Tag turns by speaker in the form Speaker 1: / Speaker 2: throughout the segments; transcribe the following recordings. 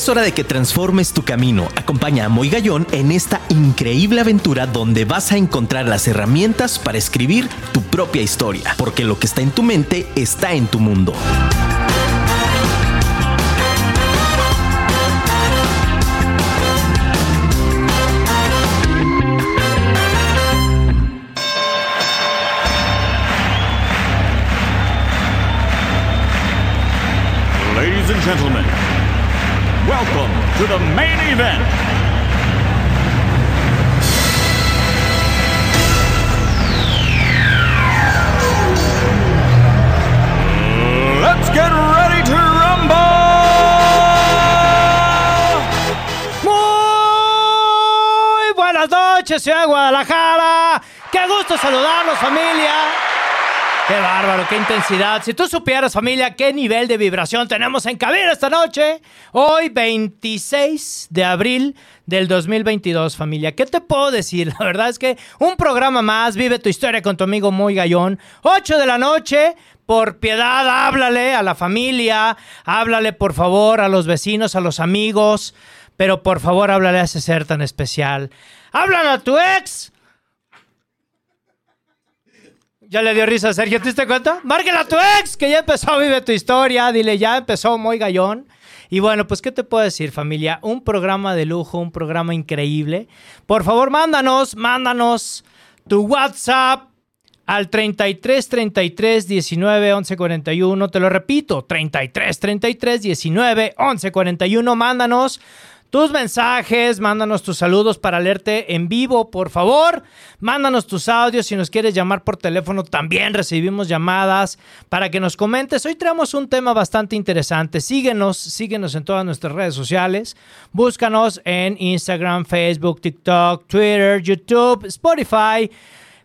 Speaker 1: Es hora de que transformes tu camino. Acompaña a Moy Gallón en esta increíble aventura donde vas a encontrar las herramientas para escribir tu propia historia, porque lo que está en tu mente está en tu mundo.
Speaker 2: Ladies and gentlemen, welcome to the main event. Let's get ready to rumble!
Speaker 3: Muy buenas noches, ciudad de Guadalajara. Qué gusto saludarlos, familia. Qué bárbaro, qué intensidad. Si tú supieras, familia, qué nivel de vibración tenemos en cabina esta noche. Hoy, 26 de abril del 2022, familia. ¿Qué te puedo decir? La verdad es que un programa más. Vive tu historia con tu amigo Muy Gallón. 8 de la noche. Por piedad, háblale a la familia. Háblale, por favor, a los vecinos, a los amigos. Pero por favor, háblale a ese ser tan especial. Háblale a tu ex. Ya le dio risa a Sergio, ¿te diste cuenta? Márquele a tu ex, que ya empezó Vive tu historia. Dile, ya empezó muy gallón. Y bueno, pues, ¿qué te puedo decir, familia? Un programa de lujo, un programa increíble. Por favor, mándanos, mándanos tu WhatsApp al 33 33 19 11 41. Te lo repito, 33 33 19 11 41. Mándanos tus mensajes, mándanos tus saludos para leerte en vivo, por favor. Mándanos tus audios si nos quieres llamar por teléfono, también recibimos llamadas para que nos comentes. Hoy traemos un tema bastante interesante. Síguenos, síguenos en todas nuestras redes sociales. Búscanos en Instagram, Facebook, TikTok, Twitter, YouTube, Spotify.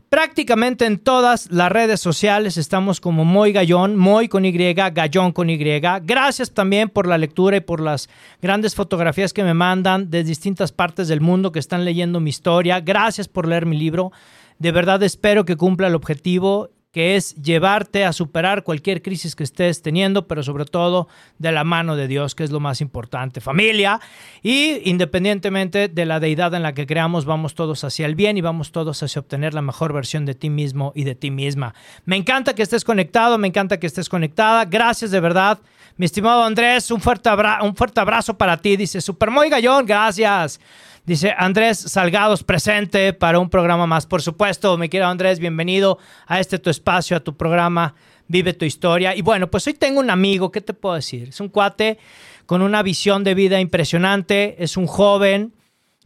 Speaker 3: Prácticamente en todas las redes sociales estamos como Moy Gallón, Moy con Y, Gallón con Y. Gracias también por la lectura y por las grandes fotografías que me mandan de distintas partes del mundo que están leyendo mi historia. Gracias por leer mi libro. De verdad espero que cumpla el objetivo que es llevarte a superar cualquier crisis que estés teniendo, pero sobre todo de la mano de Dios, que es lo más importante. Familia, y independientemente de la deidad en la que creamos, vamos todos hacia el bien y vamos todos hacia obtener la mejor versión de ti mismo y de ti misma. Me encanta que estés conectado, me encanta que estés conectada. Gracias de verdad. Mi estimado Andrés, un fuerte, un fuerte abrazo para ti. Dice Super Muy Gallón, gracias. Dice Andrés Salgados presente para un programa más. Por supuesto, mi querido Andrés, bienvenido a este tu espacio, a tu programa Vive tu historia. Y bueno, pues hoy tengo un amigo, ¿qué te puedo decir? Es un cuate con una visión de vida impresionante, es un joven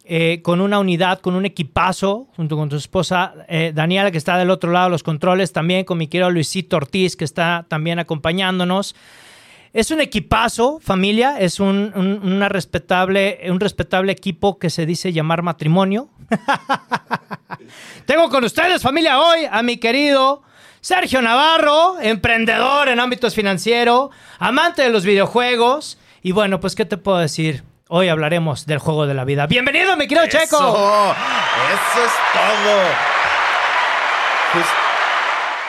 Speaker 3: eh, con una unidad, con un equipazo, junto con tu esposa eh, Daniela, que está del otro lado de los controles, también con mi querido Luisito Ortiz, que está también acompañándonos. Es un equipazo, familia, es un, un, una respetable, un respetable equipo que se dice llamar matrimonio. Tengo con ustedes, familia, hoy a mi querido Sergio Navarro, emprendedor en ámbitos financieros, amante de los videojuegos. Y bueno, pues, ¿qué te puedo decir? Hoy hablaremos del juego de la vida. Bienvenido, mi querido Checo.
Speaker 4: Eso es todo.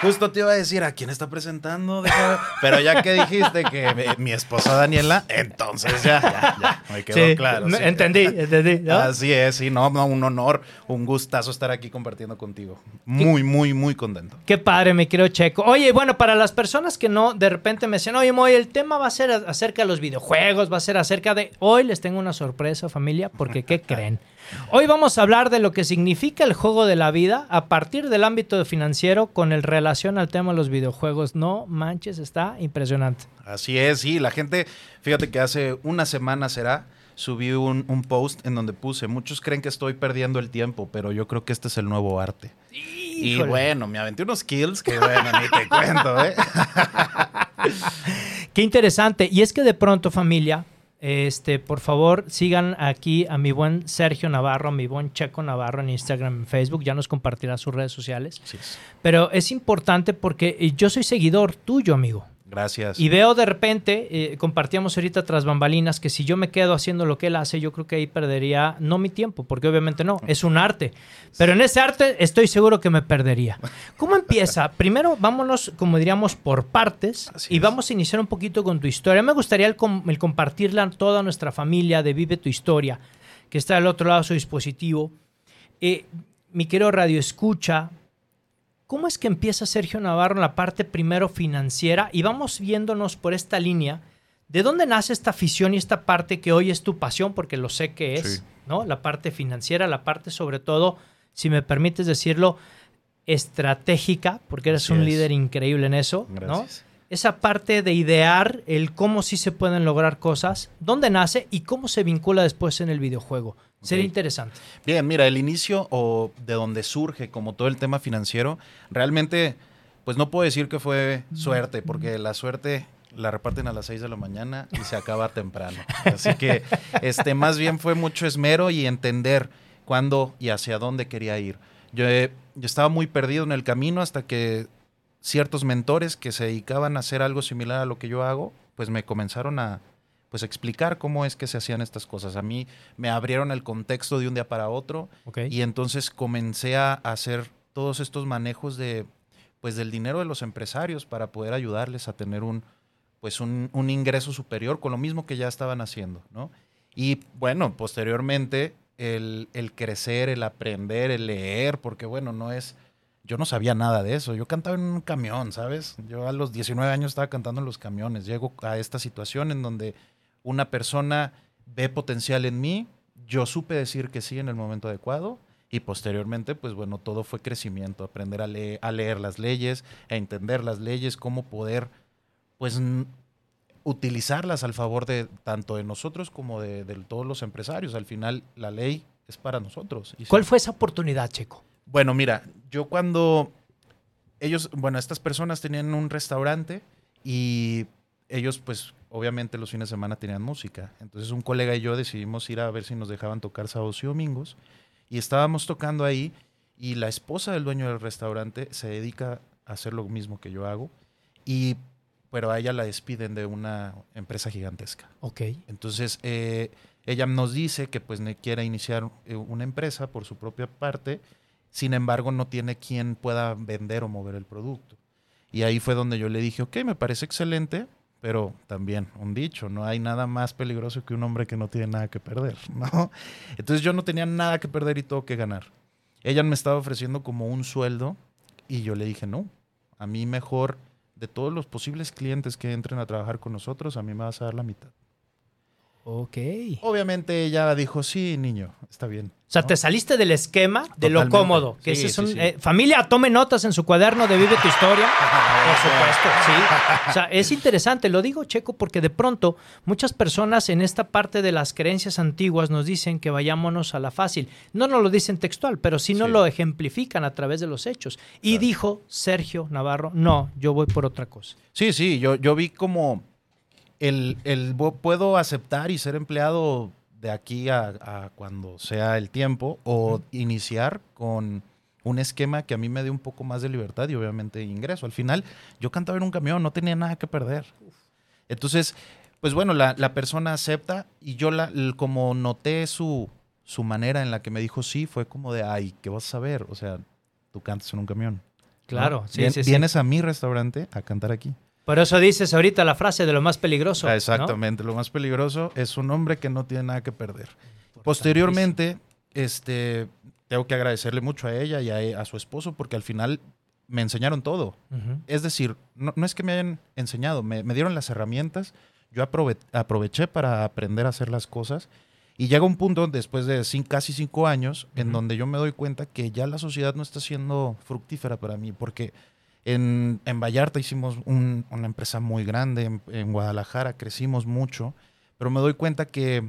Speaker 4: Justo te iba a decir a quién está presentando, Deja- pero ya que dijiste que mi, mi esposa Daniela, entonces ya, ya, ya, me quedó
Speaker 3: Sí,
Speaker 4: claro.
Speaker 3: me-
Speaker 4: sí.
Speaker 3: entendí, entendí. ¿no?
Speaker 4: Así es, sí, no, no, un honor, un gustazo estar aquí compartiendo contigo. Muy, muy, muy contento.
Speaker 3: Qué padre, mi querido Checo. Oye, bueno, para las personas que no, de repente me dicen, oye, Moy, el tema va a ser acerca de los videojuegos, va a ser acerca de... Hoy les tengo una sorpresa, familia, porque ¿qué creen? Hoy vamos a hablar de lo que significa el juego de la vida a partir del ámbito financiero con el relación al tema de los videojuegos. No manches, está impresionante.
Speaker 4: Así es, sí, la gente, fíjate que hace una semana será, subí un, un post en donde puse, muchos creen que estoy perdiendo el tiempo, pero yo creo que este es el nuevo arte. Y bueno, me aventé unos kills que bueno, ni te cuento, ¿eh?
Speaker 3: Qué interesante. Y es que de pronto, familia, este, por favor, sigan aquí a mi buen Sergio Navarro, a mi buen Checo Navarro en Instagram, en Facebook. Ya nos compartirá sus redes sociales. Pero es importante porque eh, yo soy seguidor tuyo, amigo.
Speaker 4: Gracias.
Speaker 3: Y veo de repente, eh, compartíamos ahorita tras bambalinas, que si yo me quedo haciendo lo que él hace, yo creo que ahí perdería, no mi tiempo, porque obviamente no, es un arte. Pero en ese arte estoy seguro que me perdería. ¿Cómo empieza? Primero vámonos, como diríamos, por partes
Speaker 4: Así
Speaker 3: y
Speaker 4: es.
Speaker 3: vamos a iniciar un poquito con tu historia. Me gustaría el, com- el compartirla a toda nuestra familia de Vive tu Historia, que está al otro lado de su dispositivo. Eh, mi querido Radio Escucha, ¿Cómo es que empieza Sergio Navarro en la parte primero financiera? Y vamos viéndonos por esta línea. ¿De dónde nace esta afición y esta parte que hoy es tu pasión? Porque lo sé que es,
Speaker 4: Sí.
Speaker 3: ¿no? La parte financiera, la parte sobre todo, si me permites decirlo, estratégica, porque eres
Speaker 4: Así
Speaker 3: un
Speaker 4: es.
Speaker 3: líder increíble en eso, ¿no? Esa parte de idear el cómo sí se pueden lograr cosas, dónde nace y cómo se vincula después en el videojuego. Sería interesante.
Speaker 4: Bien, mira, el inicio o de donde surge como todo el tema financiero, realmente, pues no puedo decir que fue suerte, porque la suerte la reparten a las 6 de la mañana y se acaba temprano. Así que, este, más bien fue mucho esmero y entender cuándo y hacia dónde quería ir. Yo, yo estaba muy perdido en el camino hasta que ciertos mentores que se dedicaban a hacer algo similar a lo que yo hago, pues me comenzaron a pues explicar cómo es que se hacían estas cosas. A mí me abrieron el contexto de un día para otro y entonces comencé a hacer todos estos manejos de pues del dinero de los empresarios para poder ayudarles a tener un pues un, un ingreso superior con lo mismo que ya estaban haciendo, ¿no? Y bueno, posteriormente el, el crecer, el aprender, el leer, porque bueno, no es, yo no sabía nada de eso, yo cantaba en un camión, ¿sabes? Yo a los 19 años estaba cantando en los camiones, llego a esta situación en donde una persona ve potencial en mí, yo supe decir que sí en el momento adecuado y posteriormente, pues bueno, todo fue crecimiento, aprender a, le- a leer las leyes, a entender las leyes, cómo poder, pues, utilizarlas al favor de tanto de nosotros como de, de todos los empresarios. Al final, la ley es para nosotros.
Speaker 3: ¿Cuál fue esa oportunidad, Checo?
Speaker 4: Bueno, mira, yo cuando ellos, bueno, estas personas tenían un restaurante y ellos, pues, obviamente los fines de semana tenían música. Entonces un colega y yo decidimos ir a ver si nos dejaban tocar sábados y domingos. Y estábamos tocando ahí y la esposa del dueño del restaurante se dedica a hacer lo mismo que yo hago. Y, pero a ella la despiden de una empresa gigantesca.
Speaker 3: Ok.
Speaker 4: Entonces, eh, ella nos dice que pues quiere iniciar eh, una empresa por su propia parte, sin embargo no tiene quien pueda vender o mover el producto. Y ahí fue donde yo le dije, ok, me parece excelente, pero también un dicho, no hay nada más peligroso que un hombre que no tiene nada que perder, ¿no? Entonces yo no tenía nada que perder y todo que ganar. Ella me estaba ofreciendo como un sueldo y yo le dije, no, a mí mejor de todos los posibles clientes que entren a trabajar con nosotros, a mí me vas a dar la mitad.
Speaker 3: Ok.
Speaker 4: Obviamente ella dijo, sí, niño, está bien.
Speaker 3: O sea, te saliste del esquema de lo cómodo. Que
Speaker 4: Sí, sí, sí.
Speaker 3: eh, familia, tome notas en su cuaderno de Vive tu Historia. Por supuesto, sí. O sea, es interesante, lo digo, Checo, porque de pronto muchas personas en esta parte de las creencias antiguas nos dicen que vayámonos a la fácil. No nos lo dicen textual, pero sí nos lo ejemplifican a través de los hechos. Y
Speaker 4: Claro.
Speaker 3: dijo Sergio Navarro, no, yo voy por otra cosa.
Speaker 4: Sí, sí, yo, yo vi como el, el puedo aceptar y ser empleado de aquí a, a cuando sea el tiempo o iniciar con un esquema que a mí me dé un poco más de libertad y obviamente ingreso. Al final yo cantaba en un camión, no tenía nada que perder. Entonces, pues bueno, la, la persona acepta y yo la, como noté su, su manera en la que me dijo sí, fue como de, ay, ¿qué vas a saber? O sea, tú cantas en un camión. ¿no?
Speaker 3: Claro, sí,
Speaker 4: Vien-
Speaker 3: sí, sí.
Speaker 4: Vienes a mi restaurante a cantar aquí.
Speaker 3: Por eso dices ahorita la frase de lo más peligroso.
Speaker 4: Ah,
Speaker 3: ¿no?
Speaker 4: Exactamente, lo más peligroso es un hombre que no tiene nada que perder. Posteriormente, este, tengo que agradecerle mucho a ella y a, a su esposo porque al final me enseñaron todo.
Speaker 3: Ujú.
Speaker 4: Es decir, no, no es que me hayan enseñado, me, me dieron las herramientas, yo aprove- aproveché para aprender a hacer las cosas y llega un punto después de cin- casi cinco años en
Speaker 3: Ujú.
Speaker 4: donde yo me doy cuenta que ya la sociedad no está siendo fructífera para mí porque en, en Vallarta hicimos un- una empresa muy grande, en, en Guadalajara crecimos mucho, pero me doy cuenta que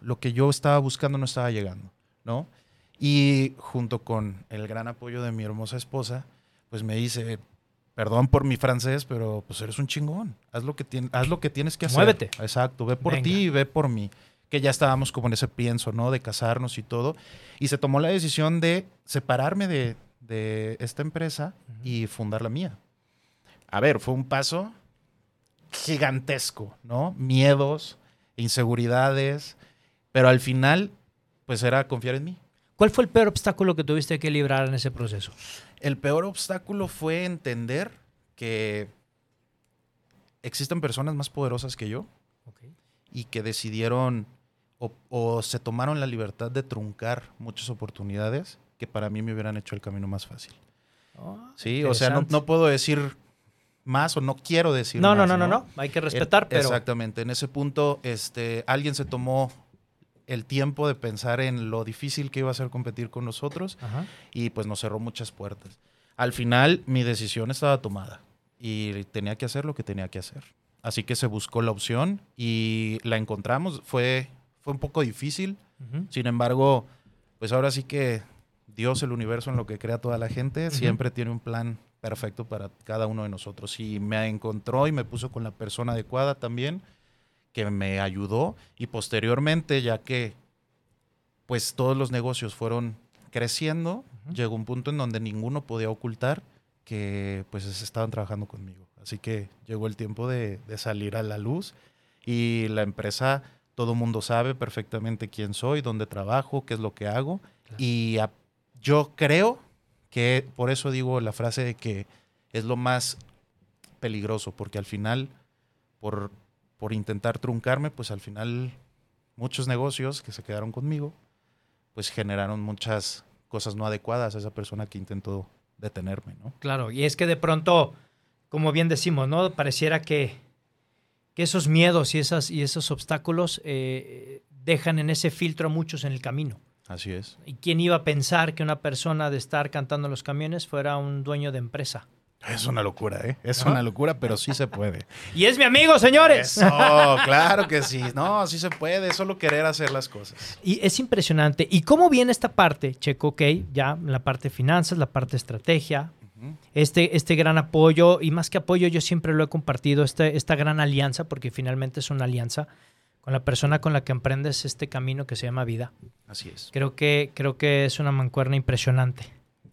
Speaker 4: lo que yo estaba buscando no estaba llegando, ¿no? Y junto con el gran apoyo de mi hermosa esposa, pues me dice, perdón por mi francés, pero pues eres un chingón, haz lo que, tien- haz lo que tienes que hacer.
Speaker 3: Muévete.
Speaker 4: Exacto, ve por ti y ve por mí. Que ya estábamos como en ese pienso, ¿no? De casarnos y todo. Y se tomó la decisión de separarme de, de esta empresa y fundar la mía. A ver, fue un paso, gigantesco, ¿no? Miedos, inseguridades, pero al final, pues era confiar en mí.
Speaker 3: ¿Cuál fue el peor obstáculo que tuviste que librar en ese proceso?
Speaker 4: El peor obstáculo fue entender que existen personas más poderosas que yo y que decidieron o, o se tomaron la libertad de truncar muchas oportunidades que para mí me hubieran hecho el camino más fácil.
Speaker 3: Oh,
Speaker 4: Sí, o sea, no, no puedo decir más o no quiero decir
Speaker 3: No, no,
Speaker 4: más.
Speaker 3: no, no, no. Hay que respetar,
Speaker 4: Eh,
Speaker 3: pero.
Speaker 4: Exactamente. En ese punto, este, alguien se tomó el tiempo de pensar en lo difícil que iba a ser competir con nosotros
Speaker 3: Ajá.
Speaker 4: y pues nos cerró muchas puertas. Al final, mi decisión estaba tomada y tenía que hacer lo que tenía que hacer. Así que se buscó la opción y la encontramos. Fue, fue un poco difícil.
Speaker 3: Ujú.
Speaker 4: Sin embargo, pues ahora sí que Dios, el universo, en lo que crea toda la gente,
Speaker 3: Ujú.
Speaker 4: siempre tiene un plan perfecto para cada uno de nosotros. Y me encontró y me puso con la persona adecuada también, que me ayudó. Y posteriormente, ya que pues todos los negocios fueron creciendo,
Speaker 3: Ujú.
Speaker 4: llegó un punto en donde ninguno podía ocultar que pues estaban trabajando conmigo. Así que llegó el tiempo de, de salir a la luz y la empresa, todo mundo sabe perfectamente quién soy, dónde trabajo, qué es lo que hago.
Speaker 3: Claro.
Speaker 4: Y a- yo creo que por eso digo la frase de que es lo más peligroso, porque al final, por, por intentar truncarme, pues al final muchos negocios que se quedaron conmigo, pues generaron muchas cosas no adecuadas a esa persona que intentó detenerme, ¿no?
Speaker 3: Claro, y es que de pronto, como bien decimos, ¿no? Pareciera que, que esos miedos y, esas, y esos obstáculos eh, dejan en ese filtro a muchos en el camino.
Speaker 4: Así es.
Speaker 3: ¿Y quién iba a pensar que una persona de estar cantando en los camiones fuera un dueño de empresa?
Speaker 4: Es una locura, ¿eh? Es una locura, pero sí se puede.
Speaker 3: Y es mi amigo, señores.
Speaker 4: Eso, claro que sí. No, sí se puede, es solo querer hacer las cosas.
Speaker 3: Y es impresionante. ¿Y cómo viene esta parte, Checo? Ok, ya la parte de finanzas, la parte de estrategia, este, este gran apoyo, y más que apoyo, yo siempre lo he compartido, este, esta gran alianza, porque finalmente es una alianza con la persona con la que emprendes este camino que se llama vida.
Speaker 4: Así es.
Speaker 3: Creo que, creo que es una mancuerna impresionante,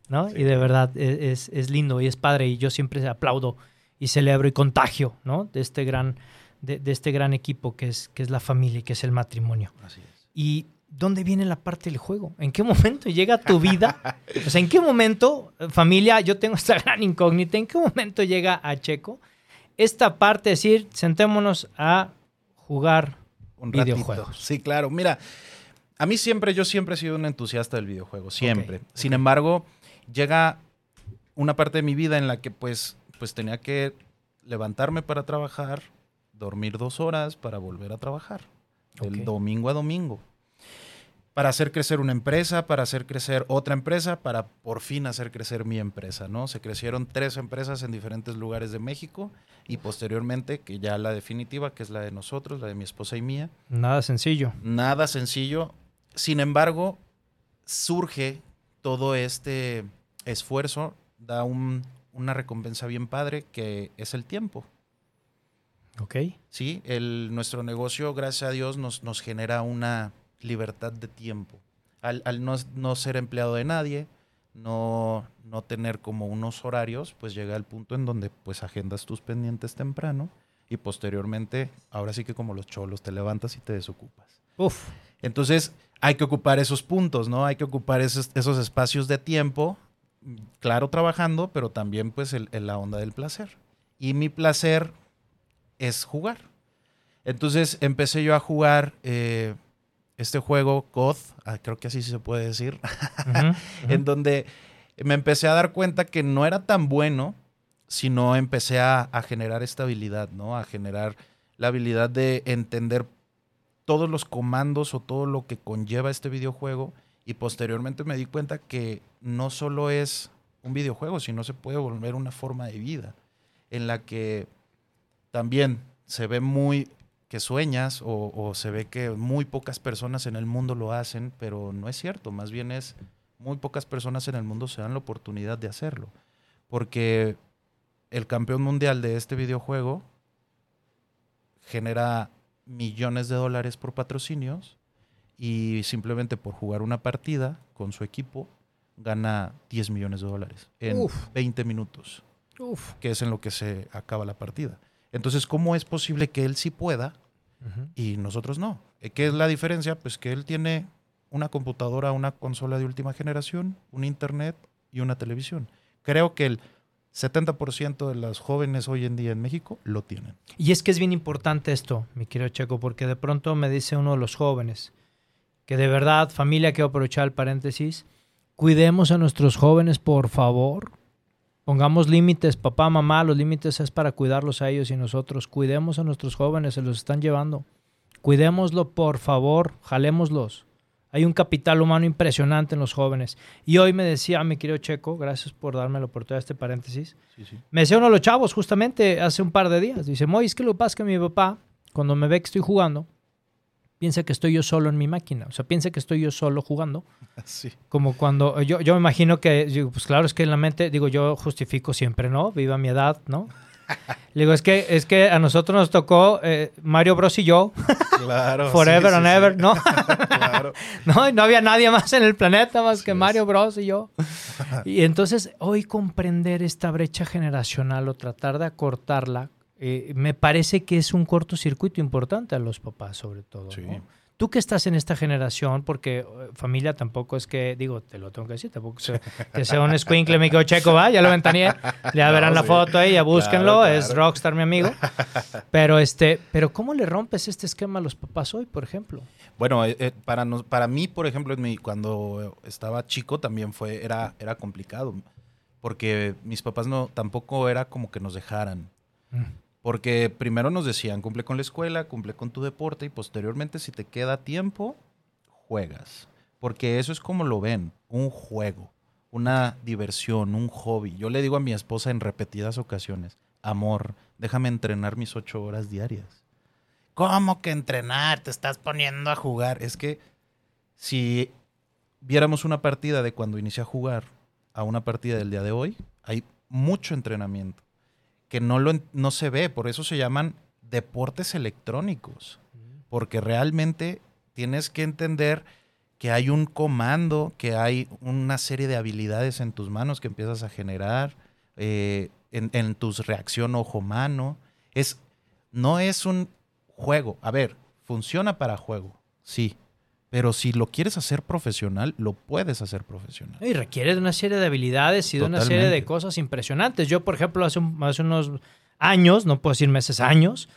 Speaker 3: ¿no?
Speaker 4: Sí.
Speaker 3: Y de verdad e- es, es lindo y es padre, y yo siempre aplaudo y celebro y contagio, ¿no? De este gran, de, de este gran equipo que es, que es la familia y que es el matrimonio.
Speaker 4: Así es.
Speaker 3: ¿Y dónde viene la parte del juego? ¿En qué momento llega tu vida? O sea, ¿en qué momento, familia, yo tengo esta gran incógnita, ¿en qué momento llega a Checo esta parte de decir, sentémonos a jugar?
Speaker 4: Un
Speaker 3: Videojuegos.
Speaker 4: ratito. Sí, claro. Mira, a mí siempre, yo siempre he sido un entusiasta del videojuego, siempre. Sin embargo, llega una parte de mi vida en la que pues, pues tenía que levantarme para trabajar, dormir dos horas para volver a trabajar, del domingo a domingo. Para hacer crecer una empresa, para hacer crecer otra empresa, para por fin hacer crecer mi empresa, ¿no? Se crecieron tres empresas en diferentes lugares de México y posteriormente, que ya la definitiva, que es la de nosotros, la de mi esposa y mía,
Speaker 3: Nada sencillo.
Speaker 4: nada sencillo. Sin embargo, surge todo este esfuerzo, da un- una recompensa bien padre que es el tiempo.
Speaker 3: Ok.
Speaker 4: ¿sí? El, nuestro negocio, gracias a Dios, nos, nos genera una libertad de tiempo. Al, al no, no ser empleado de nadie, no, no tener como unos horarios, pues llega el punto en donde pues agendas tus pendientes temprano y posteriormente, ahora sí que como los cholos, te levantas y te desocupas.
Speaker 3: Uf.
Speaker 4: Entonces, hay que ocupar esos puntos, ¿no? Hay que ocupar esos, esos espacios de tiempo, claro, trabajando, pero también pues el- en la onda del placer. Y mi placer es jugar. Entonces empecé yo a jugar eh, este juego, COD, ah, creo que así se puede decir, en donde me empecé a dar cuenta que no era tan bueno, sino empecé a, a generar estabilidad, ¿no? A generar la habilidad de entender todos los comandos o todo lo que conlleva este videojuego y posteriormente me di cuenta que no solo es un videojuego, sino se puede volver una forma de vida en la que también se ve muy que sueñas o, o se ve que muy pocas personas en el mundo lo hacen, pero no es cierto, más bien es muy pocas personas en el mundo se dan la oportunidad de hacerlo, porque el campeón mundial de este videojuego genera millones de dólares por patrocinios y simplemente por jugar una partida con su equipo gana 10 millones de dólares en
Speaker 3: Uf.
Speaker 4: 20 minutos
Speaker 3: Uf.
Speaker 4: que es en lo que se acaba la partida. Entonces, ¿cómo es posible que él sí pueda y nosotros no? Eh, ¿Qué es la diferencia? Pues que él tiene una computadora, una consola de última generación, un internet y una televisión. Creo que el 70% de las jóvenes hoy en día en México lo tienen.
Speaker 3: Y es que es bien importante esto, mi querido Checo, porque de pronto me dice uno de los jóvenes que de verdad, familia, quiero aprovechar el paréntesis, cuidemos a nuestros jóvenes, por favor. Pongamos límites, papá, mamá, los límites es para cuidarlos a ellos y nosotros. Cuidemos a nuestros jóvenes, se los están llevando. Cuidémoslo, por favor, jalémoslos. Hay un capital humano impresionante en los jóvenes. Y hoy me decía mi querido Checo, gracias por darme la oportunidad de este paréntesis. Me decía uno de los chavos justamente hace un par de días. Dice, Moy, es que lo que pasa es que mi papá, cuando me ve que estoy jugando, piensa que estoy yo solo en mi máquina. O sea, piensa que estoy yo solo jugando.
Speaker 4: Sí.
Speaker 3: Como cuando yo, yo me imagino que, pues claro, es que en la mente, digo, yo justifico siempre, ¿no? Viva mi edad, ¿no? Le digo, es que, es que a nosotros nos tocó eh, Mario Bros y yo.
Speaker 4: Claro.
Speaker 3: Forever
Speaker 4: sí,
Speaker 3: and
Speaker 4: sí, sí.
Speaker 3: ever, ¿no?
Speaker 4: Claro.
Speaker 3: no, y no había nadie más en el planeta más que. Mario Bros y yo. Y entonces, hoy comprender esta brecha generacional o tratar de acortarla, eh, me parece que es un cortocircuito importante a los papás, sobre todo.
Speaker 4: Sí.
Speaker 3: ¿no? Tú que estás en esta generación, porque eh, familia tampoco es que, digo, te lo tengo que decir, tampoco es que sea un squinkle, me quedo checo, va, ya lo ventaneé, ya
Speaker 4: No,
Speaker 3: verán la foto ahí, ya búsquenlo,
Speaker 4: Claro,
Speaker 3: es rockstar mi amigo. Pero este, pero ¿cómo le rompes este esquema a los papás hoy, por ejemplo?
Speaker 4: Bueno, eh, eh, para, nos- para mí, por ejemplo, en mi- cuando estaba chico también fue, era, era complicado. Porque mis papás no, tampoco era como que nos dejaran.
Speaker 3: Mm.
Speaker 4: Porque primero nos decían, cumple con la escuela, cumple con tu deporte y posteriormente si te queda tiempo, juegas. Porque eso es como lo ven, un juego, una diversión, un hobby. Yo le digo a mi esposa en repetidas ocasiones, amor, déjame entrenar mis ocho horas diarias. ¿Cómo que entrenar? Te estás poniendo a jugar. Es que si viéramos una partida de cuando inicié a jugar a una partida del día de hoy, hay mucho entrenamiento que no, lo, no se ve. Por eso se llaman deportes electrónicos. Porque realmente tienes que entender que hay un comando, que hay una serie de habilidades en tus manos que empiezas a generar, eh, en, en tus reacción ojo-mano. Es, no es un juego. A ver, funciona para juego, sí. Pero si lo quieres hacer profesional, lo puedes hacer profesional.
Speaker 3: Y requiere de una serie de habilidades y de una serie de cosas impresionantes. Yo, por ejemplo, hace, un- hace unos años, no puedo decir meses, años,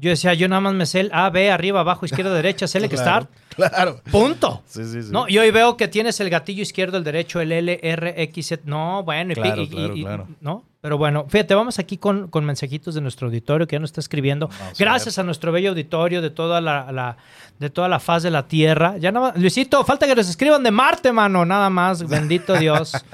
Speaker 3: yo decía, yo nada más me sé el A, B, arriba, abajo, izquierda, derecha, select,
Speaker 4: Claro,
Speaker 3: start,
Speaker 4: Claro.
Speaker 3: punto.
Speaker 4: Sí, sí, sí.
Speaker 3: No, y hoy veo que tienes el gatillo izquierdo, el derecho, el L, R, X, Z. No, bueno,
Speaker 4: Claro,
Speaker 3: y-
Speaker 4: claro,
Speaker 3: y-
Speaker 4: claro.
Speaker 3: ¿no? Pero bueno, fíjate, vamos aquí con, con mensajitos de nuestro auditorio que ya nos está escribiendo.
Speaker 4: Vamos a
Speaker 3: Gracias a, nuestro bello auditorio de toda la, la- de toda la faz de la tierra. Ya nada más, Luisito, falta que nos escriban de Marte, mano, nada más. Bendito Dios.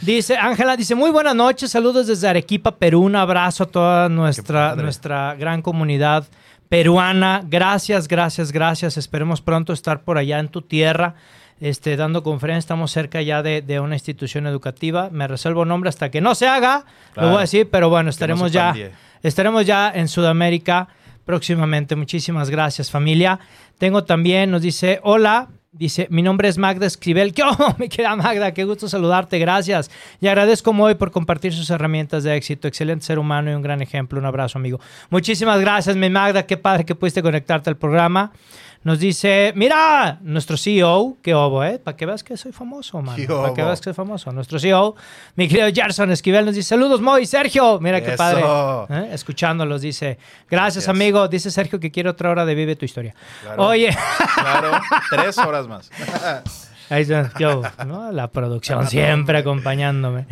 Speaker 3: Dice Ángela, dice, muy buenas noches, saludos desde Arequipa, Perú, un abrazo a toda nuestra, nuestra gran comunidad peruana. Gracias, gracias, gracias. Esperemos pronto estar por allá en tu tierra, este, dando conferencias. Estamos cerca ya de, de una institución educativa. Me reservo nombre hasta que no se haga, lo voy a decir, pero bueno,
Speaker 4: no
Speaker 3: estaremos ya, estaremos ya en Sudamérica próximamente. Muchísimas gracias, familia. Tengo también, nos dice, hola. Dice, mi nombre es Magda Escribel. ¿Qué onda, mi querida Magda? Qué gusto saludarte, gracias. Y agradezco hoy por compartir sus herramientas de éxito. Excelente ser humano y un gran ejemplo. Un abrazo, amigo. Muchísimas gracias, mi Magda. Qué padre que pudiste conectarte al programa. Nos dice, mira, nuestro CEO, qué obo, ¿eh? Para que veas que soy famoso, mano. Para que veas que soy famoso. Nuestro CEO, mi querido Gerson Esquivel, nos dice, saludos, Moy, Sergio. Mira qué
Speaker 4: Eso.
Speaker 3: padre. ¿eh? Escuchándolos, dice, gracias,
Speaker 4: Gracias.
Speaker 3: amigo. Dice Sergio que quiere otra hora de Vive tu Historia.
Speaker 4: Claro.
Speaker 3: Oye,
Speaker 4: Claro, tres horas más.
Speaker 3: Ahí yo, ¿no? La producción siempre acompañándome.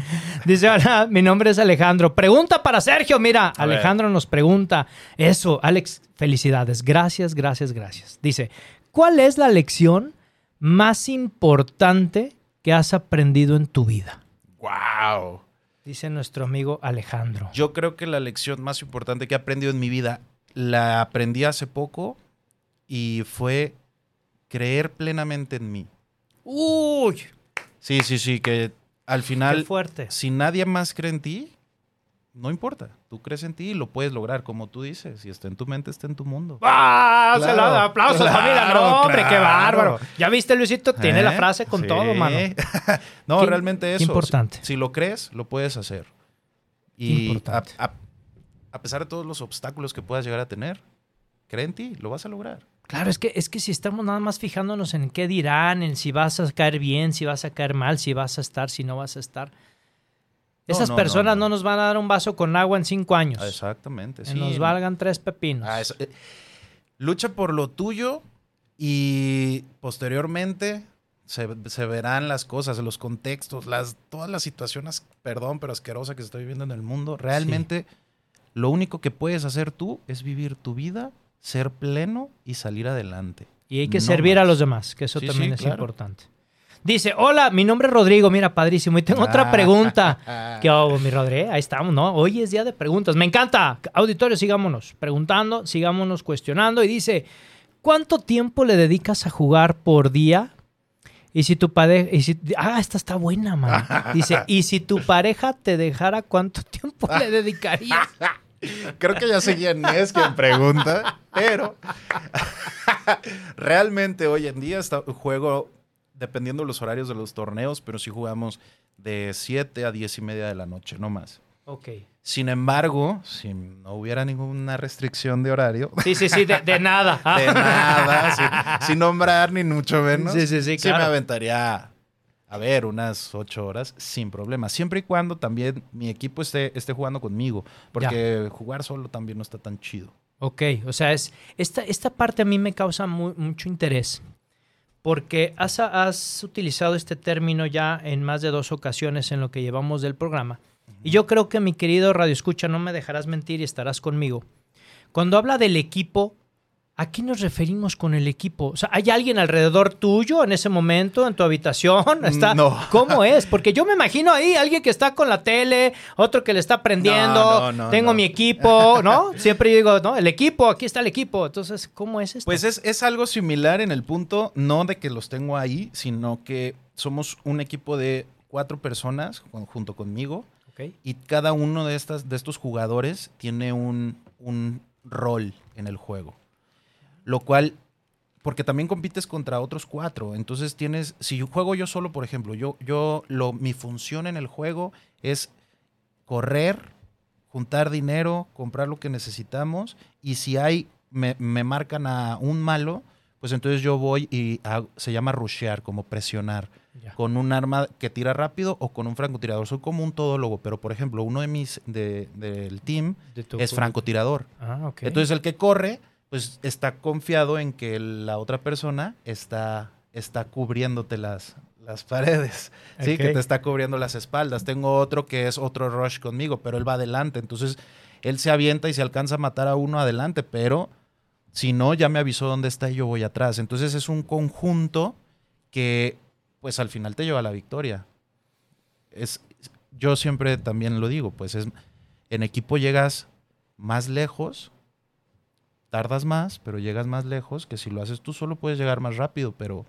Speaker 3: Dice, hola, mi nombre es Alejandro. Pregunta para Sergio, mira,
Speaker 4: A ver.
Speaker 3: Alejandro nos pregunta. Eso, Alex, felicidades. Gracias, gracias, gracias. Dice, ¿cuál es la lección más importante que has aprendido en tu vida?
Speaker 4: ¡Wow!
Speaker 3: Dice nuestro amigo Alejandro.
Speaker 4: Yo creo que la lección más importante que he aprendido en mi vida la aprendí hace poco y fue creer plenamente en mí.
Speaker 3: Uy,
Speaker 4: Sí, sí, sí, que al
Speaker 3: qué
Speaker 4: final,
Speaker 3: fuerte.
Speaker 4: si nadie más cree en ti, no importa. Tú crees en ti y lo puedes lograr, como tú dices. Si está en tu mente, está en tu mundo.
Speaker 3: ¡Ah!
Speaker 4: Claro,
Speaker 3: la aplausos,
Speaker 4: claro,
Speaker 3: familia. No, hombre, qué
Speaker 4: claro.
Speaker 3: bárbaro. Ya viste, Luisito, tiene la
Speaker 4: ¿Eh?
Speaker 3: frase con
Speaker 4: Sí.
Speaker 3: todo, mano.
Speaker 4: no,
Speaker 3: Qué-
Speaker 4: realmente
Speaker 3: qué
Speaker 4: eso.
Speaker 3: importante.
Speaker 4: Si, si lo crees, lo puedes hacer.
Speaker 3: Qué
Speaker 4: Y
Speaker 3: importante.
Speaker 4: a- a- a pesar de todos los obstáculos que puedas llegar a tener, cree en ti, lo vas a lograr.
Speaker 3: Claro, es que, es que si estamos nada más fijándonos en qué dirán, en si vas a caer bien, si vas a caer mal, si vas a estar, si no vas a estar.
Speaker 4: No,
Speaker 3: Esas
Speaker 4: no,
Speaker 3: personas
Speaker 4: no,
Speaker 3: no,
Speaker 4: no.
Speaker 3: nos van a dar un vaso con agua en cinco años.
Speaker 4: Exactamente.
Speaker 3: Que
Speaker 4: sí.
Speaker 3: nos valgan tres pepinos.
Speaker 4: Ah, eso, eh, lucha por lo tuyo y posteriormente se, se verán las cosas, los contextos, las, todas las situaciones, perdón, pero asquerosas que se está viviendo en el mundo. Realmente lo único que puedes hacer tú es vivir tu vida, ser pleno y salir adelante.
Speaker 3: Y hay que
Speaker 4: No
Speaker 3: servir a los demás, que eso
Speaker 4: Sí,
Speaker 3: también
Speaker 4: sí,
Speaker 3: es
Speaker 4: claro.
Speaker 3: importante. Dice, hola, mi nombre es Rodrigo, mira, padrísimo. Y tengo otra
Speaker 4: Ah.
Speaker 3: pregunta. ¿Qué hago, mi Rodrigo? Ahí estamos, ¿no? Hoy es día de preguntas. Me encanta. Auditorio, sigámonos preguntando, sigámonos cuestionando. Y dice, ¿cuánto tiempo le dedicas a jugar por día? Y si tu pareja... Y si, ah, esta está buena, man. Dice, y si tu pareja te dejara, ¿cuánto tiempo le dedicarías?
Speaker 4: Creo que ya sé quién es quien pregunta, pero realmente hoy en día está, juego dependiendo de los horarios de los torneos, pero sí jugamos de 7 a 10 y media de la noche, no más.
Speaker 3: Ok.
Speaker 4: Sin embargo, si no hubiera ninguna restricción de horario,
Speaker 3: Sí, sí, sí, de, de nada.
Speaker 4: de nada, sin, sin nombrar ni mucho menos,
Speaker 3: Sí, sí, sí,
Speaker 4: me
Speaker 3: claro.
Speaker 4: aventaría, a ver, unas 8 horas sin problema. Siempre y cuando también mi equipo esté, esté jugando conmigo, porque jugar solo también no está tan chido.
Speaker 3: Ok, o sea, es, esta, esta parte a mí me causa mu- mucho interés, porque has, has utilizado este término ya en más de dos ocasiones en lo que llevamos del programa. Y yo creo que mi querido Radio Escucha, no me dejarás mentir y estarás conmigo. Cuando habla del equipo, ¿a qué nos referimos con el equipo? O sea, ¿hay alguien alrededor tuyo en ese momento, en tu habitación? ¿Está,
Speaker 4: No.
Speaker 3: ¿Cómo es? Porque yo me imagino ahí alguien que está con la tele, otro que le está prendiendo,
Speaker 4: No, no, no,
Speaker 3: tengo mi equipo, ¿no? Siempre digo, ¿no? El equipo, aquí está el equipo. Entonces, ¿cómo es esto?
Speaker 4: Pues es, es algo similar en el punto, no de que los tengo ahí, sino que somos un equipo de cuatro personas junto conmigo
Speaker 3: Ok.
Speaker 4: y cada uno de, estas, de estos jugadores tiene un, un rol en el juego. Lo cual, porque también compites contra otros cuatro, entonces tienes, si yo juego yo solo, por ejemplo, yo, yo lo, mi función en el juego es correr, juntar dinero, comprar lo que necesitamos y si hay, me, me marcan a un malo, pues entonces yo voy y hago- se llama rushear, como presionar con un arma que tira rápido o con un francotirador. Soy como un todólogo, pero por ejemplo, uno de mis de- del team
Speaker 3: De
Speaker 4: es francotirador.
Speaker 3: Ah, ok.
Speaker 4: Entonces el que corre, pues está confiado en que la otra persona está, está cubriéndote las, las paredes, ¿sí? Que te está cubriendo las espaldas. Tengo otro que es otro rush conmigo, pero él va adelante. Entonces él se avienta y se alcanza a matar a uno adelante, pero si no, ya me avisó dónde está y yo voy atrás. Entonces es un conjunto que pues al final te lleva a la victoria. Es, yo siempre también lo digo, pues es, en equipo llegas más lejos, tardas más, pero llegas más lejos, que si lo haces tú solo puedes llegar más rápido, pero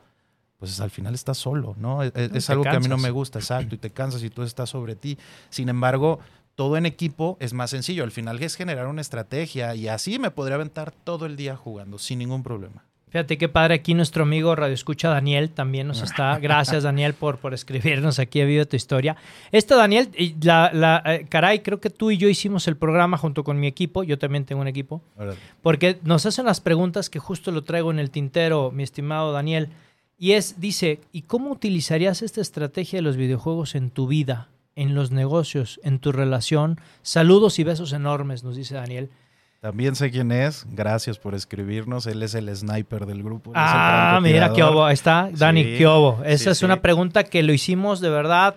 Speaker 4: pues al final estás solo, ¿no? Es, es
Speaker 3: te
Speaker 4: algo que a mí no me gusta, exacto, y te cansas y tú estás sobre ti. Sin embargo, todo en equipo es más sencillo. Al final es generar una estrategia y así me podría aventar todo el día jugando sin ningún problema.
Speaker 3: Fíjate qué padre aquí nuestro amigo Radio Escucha Daniel también nos está. Gracias Daniel por, por escribirnos aquí a Vive tu Historia. Esta Daniel, la, la, eh, caray, creo que tú y yo hicimos el programa junto con mi equipo, yo también tengo un equipo, porque nos hacen las preguntas que justo lo traigo en el tintero, mi estimado Daniel, y es, dice, ¿y cómo utilizarías esta estrategia de los videojuegos en tu vida, en los negocios, en tu relación? Saludos y besos enormes, nos dice Daniel.
Speaker 4: También sé quién es. Gracias por escribirnos. Él es el sniper del grupo.
Speaker 3: Ah, mira qué obo. Ahí está, Dani,
Speaker 4: Sí,
Speaker 3: qué obo. Esa
Speaker 4: sí,
Speaker 3: es una pregunta que lo hicimos de verdad.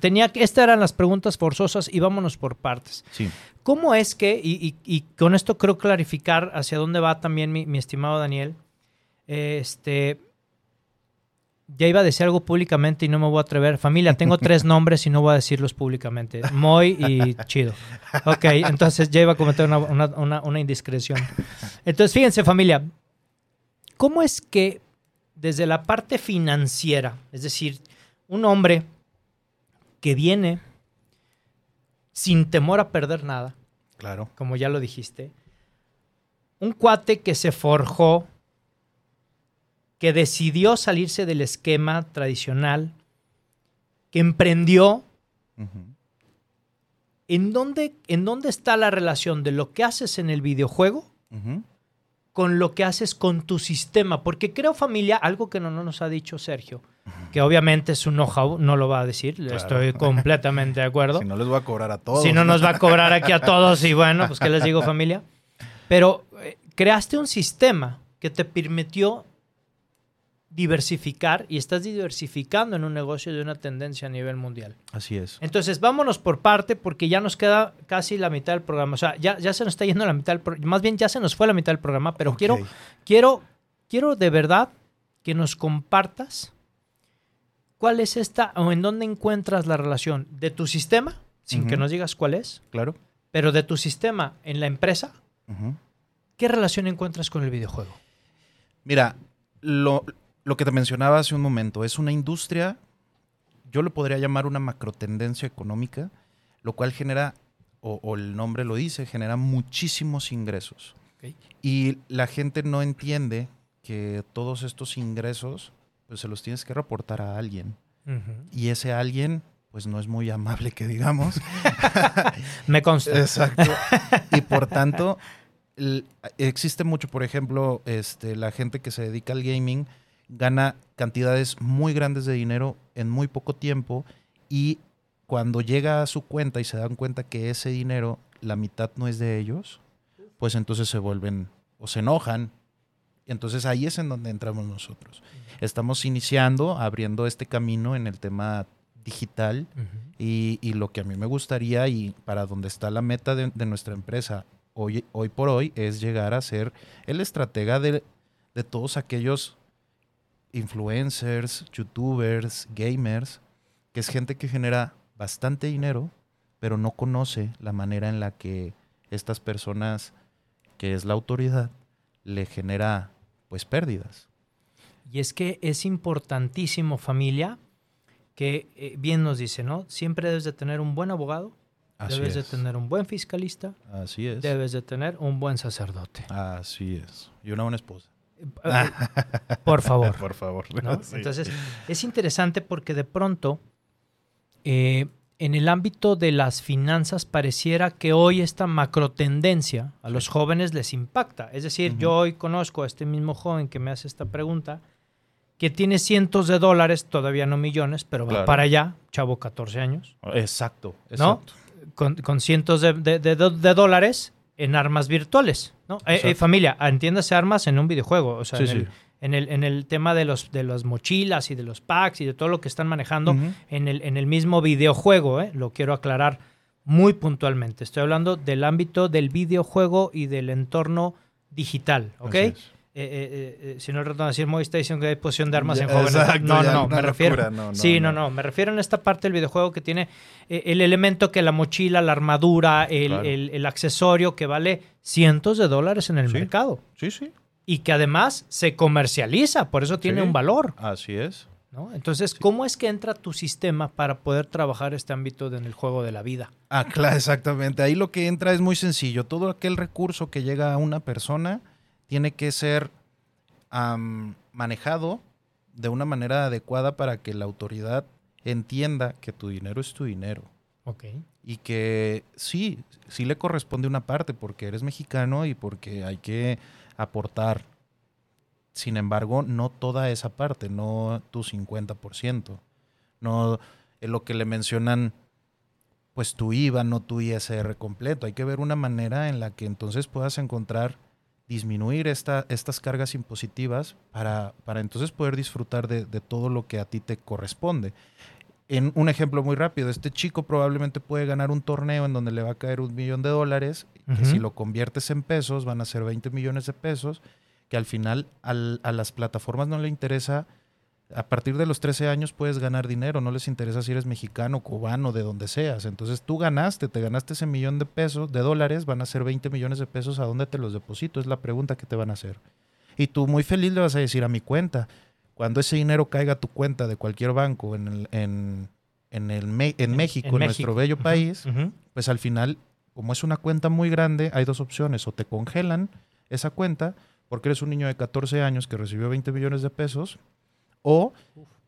Speaker 3: tenía que, estas eran las preguntas forzosas y vámonos por partes.
Speaker 4: Sí.
Speaker 3: ¿Cómo es que, y, y- y con esto creo clarificar hacia dónde va también mi, mi estimado Daniel, este, ya iba a decir algo públicamente y no me voy a atrever. Familia, tengo tres nombres y no voy a decirlos públicamente. Moy y Chido. Ok, entonces ya iba a cometer una, una- una- una indiscreción. Entonces, fíjense familia, ¿cómo es que desde la parte financiera, es decir, un hombre que viene sin temor a perder nada,
Speaker 4: Claro.
Speaker 3: como ya lo dijiste, un cuate que se forjó, que decidió salirse del esquema tradicional, que emprendió. ¿en dónde, ¿en dónde está la relación de lo que haces en el videojuego con lo que haces con tu sistema? Porque creo, familia, algo que no, no nos ha dicho Sergio, que obviamente es un know-how, no lo va a decir,
Speaker 4: Claro.
Speaker 3: estoy completamente de acuerdo.
Speaker 4: Si no les voy a cobrar a todos.
Speaker 3: Si no nos va a cobrar aquí a todos y bueno, pues qué les digo familia. Pero eh, creaste un sistema que te permitió diversificar y estás diversificando en un negocio de una tendencia a nivel mundial.
Speaker 4: Así es.
Speaker 3: Entonces, vámonos por parte porque ya nos queda casi la mitad del programa. O sea, ya, ya se nos está yendo la mitad del programa. Más bien, ya se nos fue la mitad del programa, pero quiero, quiero, quiero de verdad que nos compartas cuál es esta o en dónde encuentras la relación de tu sistema, sin que nos digas cuál es,
Speaker 4: Claro.
Speaker 3: pero de tu sistema en la empresa. ¿qué relación encuentras con el videojuego?
Speaker 4: Mira, lo, lo que te mencionaba hace un momento, es una industria, yo lo podría llamar una macrotendencia económica, lo cual genera, o, o el nombre lo dice, genera muchísimos ingresos. Y la gente no entiende que todos estos ingresos, pues se los tienes que reportar a alguien. Y ese alguien, pues no es muy amable que digamos.
Speaker 3: Me consta.
Speaker 4: Exacto. y por tanto, existe mucho, por ejemplo, este, la gente que se dedica al gaming gana cantidades muy grandes de dinero en muy poco tiempo y cuando llega a su cuenta y se dan cuenta que ese dinero, la mitad no es de ellos, pues entonces se vuelven o se enojan. Entonces ahí es en donde entramos nosotros. Estamos iniciando, abriendo este camino en el tema digital y, y lo que a mí me gustaría y para donde está la meta de, de nuestra empresa hoy, hoy por hoy es llegar a ser el estratega de, de todos aquellos influencers, youtubers, gamers, que es gente que genera bastante dinero, pero no conoce la manera en la que estas personas, que es la autoridad, le genera pues pérdidas.
Speaker 3: Y es que es importantísimo, familia, que eh, bien nos dice, ¿no? Siempre debes de tener un buen abogado,
Speaker 4: Así
Speaker 3: debes de tener un buen fiscalista,
Speaker 4: Así es.
Speaker 3: debes de tener un buen sacerdote.
Speaker 4: Así es. Y una buena esposa.
Speaker 3: Por favor.
Speaker 4: Por favor.
Speaker 3: ¿no?
Speaker 4: Sí.
Speaker 3: Entonces, es interesante porque de pronto, eh, en el ámbito de las finanzas, pareciera que hoy esta macrotendencia a los jóvenes les impacta. Es decir, yo hoy conozco a este mismo joven que me hace esta pregunta, que tiene cientos de dólares, todavía no millones, pero va para allá, chavo 14 años,
Speaker 4: Exacto,
Speaker 3: ¿no? con, con cientos de, de- de- de dólares en armas virtuales. ¿no? Eh, eh, familia, entiéndase armas en un videojuego, o sea,
Speaker 4: Sí,
Speaker 3: en, el,
Speaker 4: sí.
Speaker 3: en, el, en el tema de, los, de las mochilas y de los packs y de todo lo que están manejando en, el, en el mismo videojuego, ¿eh? lo quiero aclarar muy puntualmente. Estoy hablando del ámbito del videojuego y del entorno digital, ¿ok?
Speaker 4: Así es.
Speaker 3: Eh, eh, eh, eh, si no el ratón decir, Moy está diciendo que hay posición de armas
Speaker 4: Ya,
Speaker 3: en jóvenes.
Speaker 4: exacto,
Speaker 3: no, no, me refiero.
Speaker 4: locura, no, no,
Speaker 3: sí, no,
Speaker 4: no.
Speaker 3: me refiero en esta parte del videojuego que tiene eh, el elemento que la mochila, la armadura, el,
Speaker 4: Claro.
Speaker 3: el- el accesorio que vale cientos de dólares en el
Speaker 4: Sí.
Speaker 3: mercado
Speaker 4: Sí, sí.
Speaker 3: y que además se comercializa, por eso tiene
Speaker 4: Sí.
Speaker 3: un valor.
Speaker 4: Así es.
Speaker 3: Entonces, ¿cómo es que entra tu sistema para poder trabajar este ámbito en el juego de la vida?
Speaker 4: Ah, claro, exactamente. Ahí lo que entra es muy sencillo. Todo aquel recurso que llega a una persona tiene que ser manejado de una manera adecuada para que la autoridad entienda que tu dinero es tu dinero.
Speaker 3: Ok.
Speaker 4: Y que sí, sí le corresponde una parte porque eres mexicano y porque hay que aportar. Sin embargo, no toda esa parte, no tu 50%. No en lo que le mencionan, pues tu IVA, no tu ISR completo. Hay que ver una manera en la que entonces puedas encontrar disminuir esta, estas cargas impositivas para, para entonces poder disfrutar de, de todo lo que a ti te corresponde. En un ejemplo muy rápido, este chico probablemente puede ganar un torneo en donde le va a caer un millón de dólares, que si lo conviertes en pesos van a ser 20 millones de pesos, que al final al- a las plataformas no le interesa, a partir de los 13 años puedes ganar dinero, no les interesa si eres mexicano, cubano, de donde seas. Entonces tú ganaste, te ganaste ese millón de pesos, de dólares, van a ser 20 millones de pesos, ¿a dónde te los deposito? Es la pregunta que te van a hacer. Y tú muy feliz le vas a decir a mi cuenta. Cuando ese dinero caiga a tu cuenta de cualquier banco en, el- en, en, el en México, en, nuestro
Speaker 3: México.
Speaker 4: bello país, pues al final, como es una cuenta muy grande, hay dos opciones. O te congelan esa cuenta porque eres un niño de 14 años que recibió 20 millones de pesos, o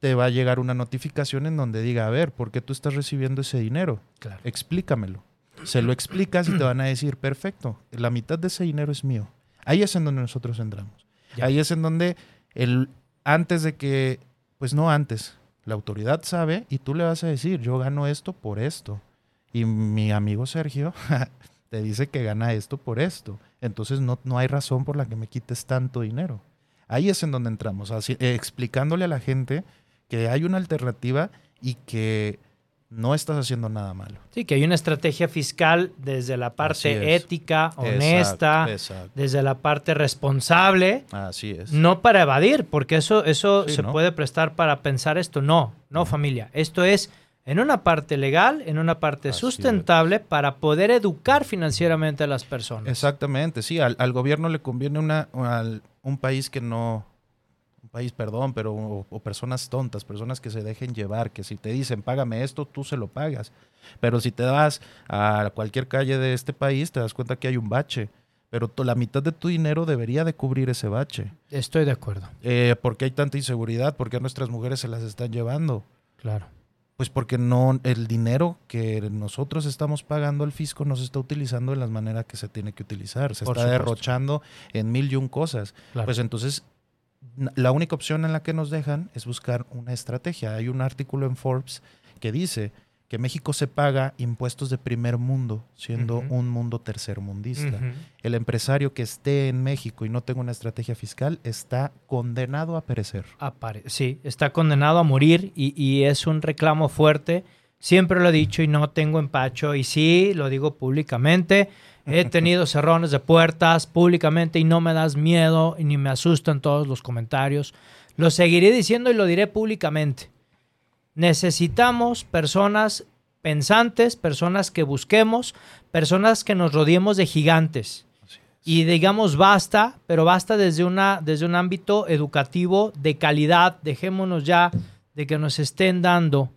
Speaker 4: te va a llegar una notificación en donde diga, a ver, ¿por qué tú estás recibiendo ese dinero?
Speaker 3: Claro.
Speaker 4: Explícamelo. se lo explicas y te van a decir, perfecto, la mitad de ese dinero es mío. Ahí es en donde nosotros entramos.
Speaker 3: Ya.
Speaker 4: Ahí es en donde el, antes de que, pues no antes, la autoridad sabe y tú le vas a decir, yo gano esto por esto. Y mi amigo Sergio te dice que gana esto por esto. Entonces no, no hay razón por la que me quites tanto dinero. Ahí es en donde entramos, así- eh, explicándole a la gente que hay una alternativa y que no estás haciendo nada malo.
Speaker 3: Sí, que hay una estrategia fiscal desde la parte ética, honesta,
Speaker 4: Exacto, exacto.
Speaker 3: desde la parte responsable,
Speaker 4: Así es.
Speaker 3: no para evadir, porque eso, eso
Speaker 4: Sí,
Speaker 3: se
Speaker 4: ¿no?
Speaker 3: puede prestar para pensar esto. No, no familia. Esto es en una parte legal, en una parte
Speaker 4: Así es.
Speaker 3: sustentable para poder educar financieramente a las personas.
Speaker 4: Exactamente, sí, al, al gobierno le conviene una, al- un país que no, un país, perdón, pero o, o personas tontas, personas que se dejen llevar, que si te dicen págame esto, tú se lo pagas. Pero si te vas a cualquier calle de este país, te das cuenta que hay un bache. Pero la mitad de tu dinero debería de cubrir ese bache.
Speaker 3: Estoy de acuerdo,
Speaker 4: Eh, ¿Por qué hay tanta inseguridad? ¿Por qué a nuestras mujeres se las están llevando?
Speaker 3: claro.
Speaker 4: Pues porque no, el dinero que nosotros estamos pagando al fisco no se está utilizando de la manera que se tiene que utilizar. Se
Speaker 3: Por
Speaker 4: está
Speaker 3: supuesto.
Speaker 4: derrochando en mil y un cosas.
Speaker 3: claro.
Speaker 4: Pues entonces, la única opción en la que nos dejan es buscar una estrategia. Hay un artículo en Forbes que dice que México se paga impuestos de primer mundo, siendo un mundo tercermundista.
Speaker 3: Ujú.
Speaker 4: El empresario que esté en México y no tenga una estrategia fiscal está condenado a perecer.
Speaker 3: Sí, está condenado a morir y, y es un reclamo fuerte. Siempre lo he dicho y no tengo empacho. Y sí, lo digo públicamente. He tenido cerrones de puertas públicamente y no me das miedo y ni me asustan todos los comentarios. Lo seguiré diciendo y lo diré públicamente. Necesitamos personas pensantes, personas que busquemos, personas que nos rodeemos de gigantes y digamos basta, pero basta desde, una, desde un ámbito educativo de calidad. Dejémonos ya de que nos estén dando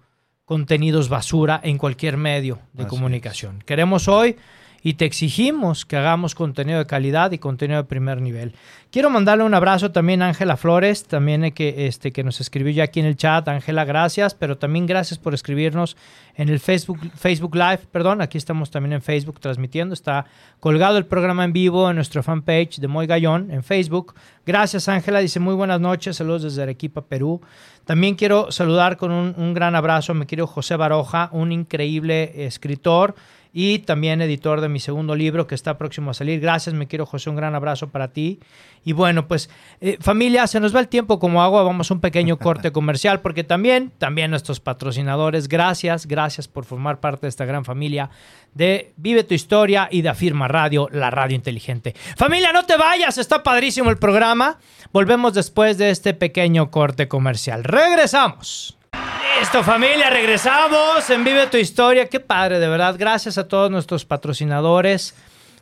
Speaker 3: contenidos basura en cualquier medio de
Speaker 4: Así
Speaker 3: comunicación. Queremos hoy y te exigimos que hagamos contenido de calidad y contenido de primer nivel. Quiero mandarle un abrazo también a Ángela Flores, también que, este, que nos escribió ya aquí en el chat. Ángela, gracias, pero también gracias por escribirnos en el Facebook, Facebook Live. Perdón, aquí estamos también en Facebook transmitiendo. Está colgado el programa en vivo en nuestra fanpage de Moy Gallón en Facebook. Gracias, Ángela. Dice muy buenas noches. Saludos desde Arequipa, Perú. También quiero saludar con un, un gran abrazo a mi querido José Baroja, un increíble escritor y también editor de mi segundo libro que está próximo a salir. Gracias, me quiero José, un gran abrazo para ti. Y bueno, pues eh, familia, se nos va el tiempo como agua, vamos a un pequeño corte comercial porque también, también nuestros patrocinadores, gracias, gracias por formar parte de esta gran familia de Vive tu Historia y de Afirma Radio, la radio inteligente. Familia, no te vayas, está padrísimo el programa. Volvemos después de este pequeño corte comercial. Regresamos. Listo familia, regresamos en Vive tu Historia. Qué padre, de verdad. Gracias a todos nuestros patrocinadores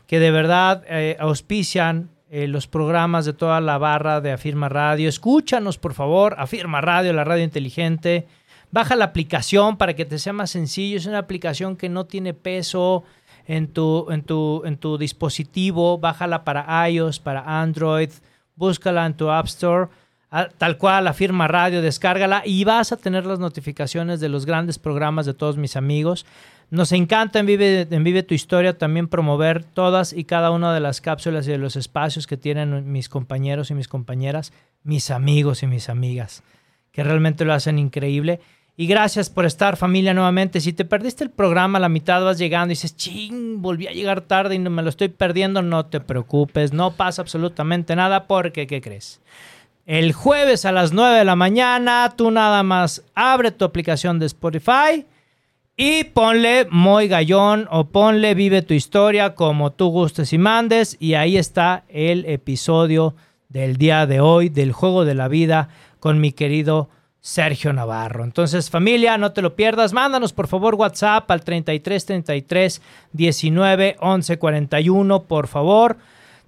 Speaker 3: que de verdad eh, auspician eh, los programas de toda la barra de Afirma Radio. Escúchanos, por favor, Afirma Radio, la radio inteligente. Baja la aplicación para que te sea más sencillo. Es una aplicación que no tiene peso en tu, en tu, en tu dispositivo. Bájala para iOS, para Android. Búscala en tu App Store. Tal cual, Afirma Radio, descárgala y vas a tener las notificaciones de los grandes programas de todos mis amigos. Nos encanta en Vive, en Vive tu Historia también promover todas y cada una de las cápsulas y de los espacios que tienen mis compañeros y mis compañeras, mis amigos y mis amigas, que realmente lo hacen increíble. Y gracias por estar, familia, nuevamente. Si te perdiste el programa, a la mitad vas llegando y dices, ching, volví a llegar tarde y me lo estoy perdiendo, no te preocupes, no pasa absolutamente nada porque, ¿qué crees? El jueves a las 9 de la mañana, tú nada más abre tu aplicación de Spotify y ponle Moy Gallón o ponle Vive tu historia como tú gustes y mandes. Y ahí está el episodio del día de hoy del juego de la vida con mi querido Sergio Navarro. Entonces, familia, no te lo pierdas. Mándanos por favor WhatsApp al 33 33 19 11 41, por favor.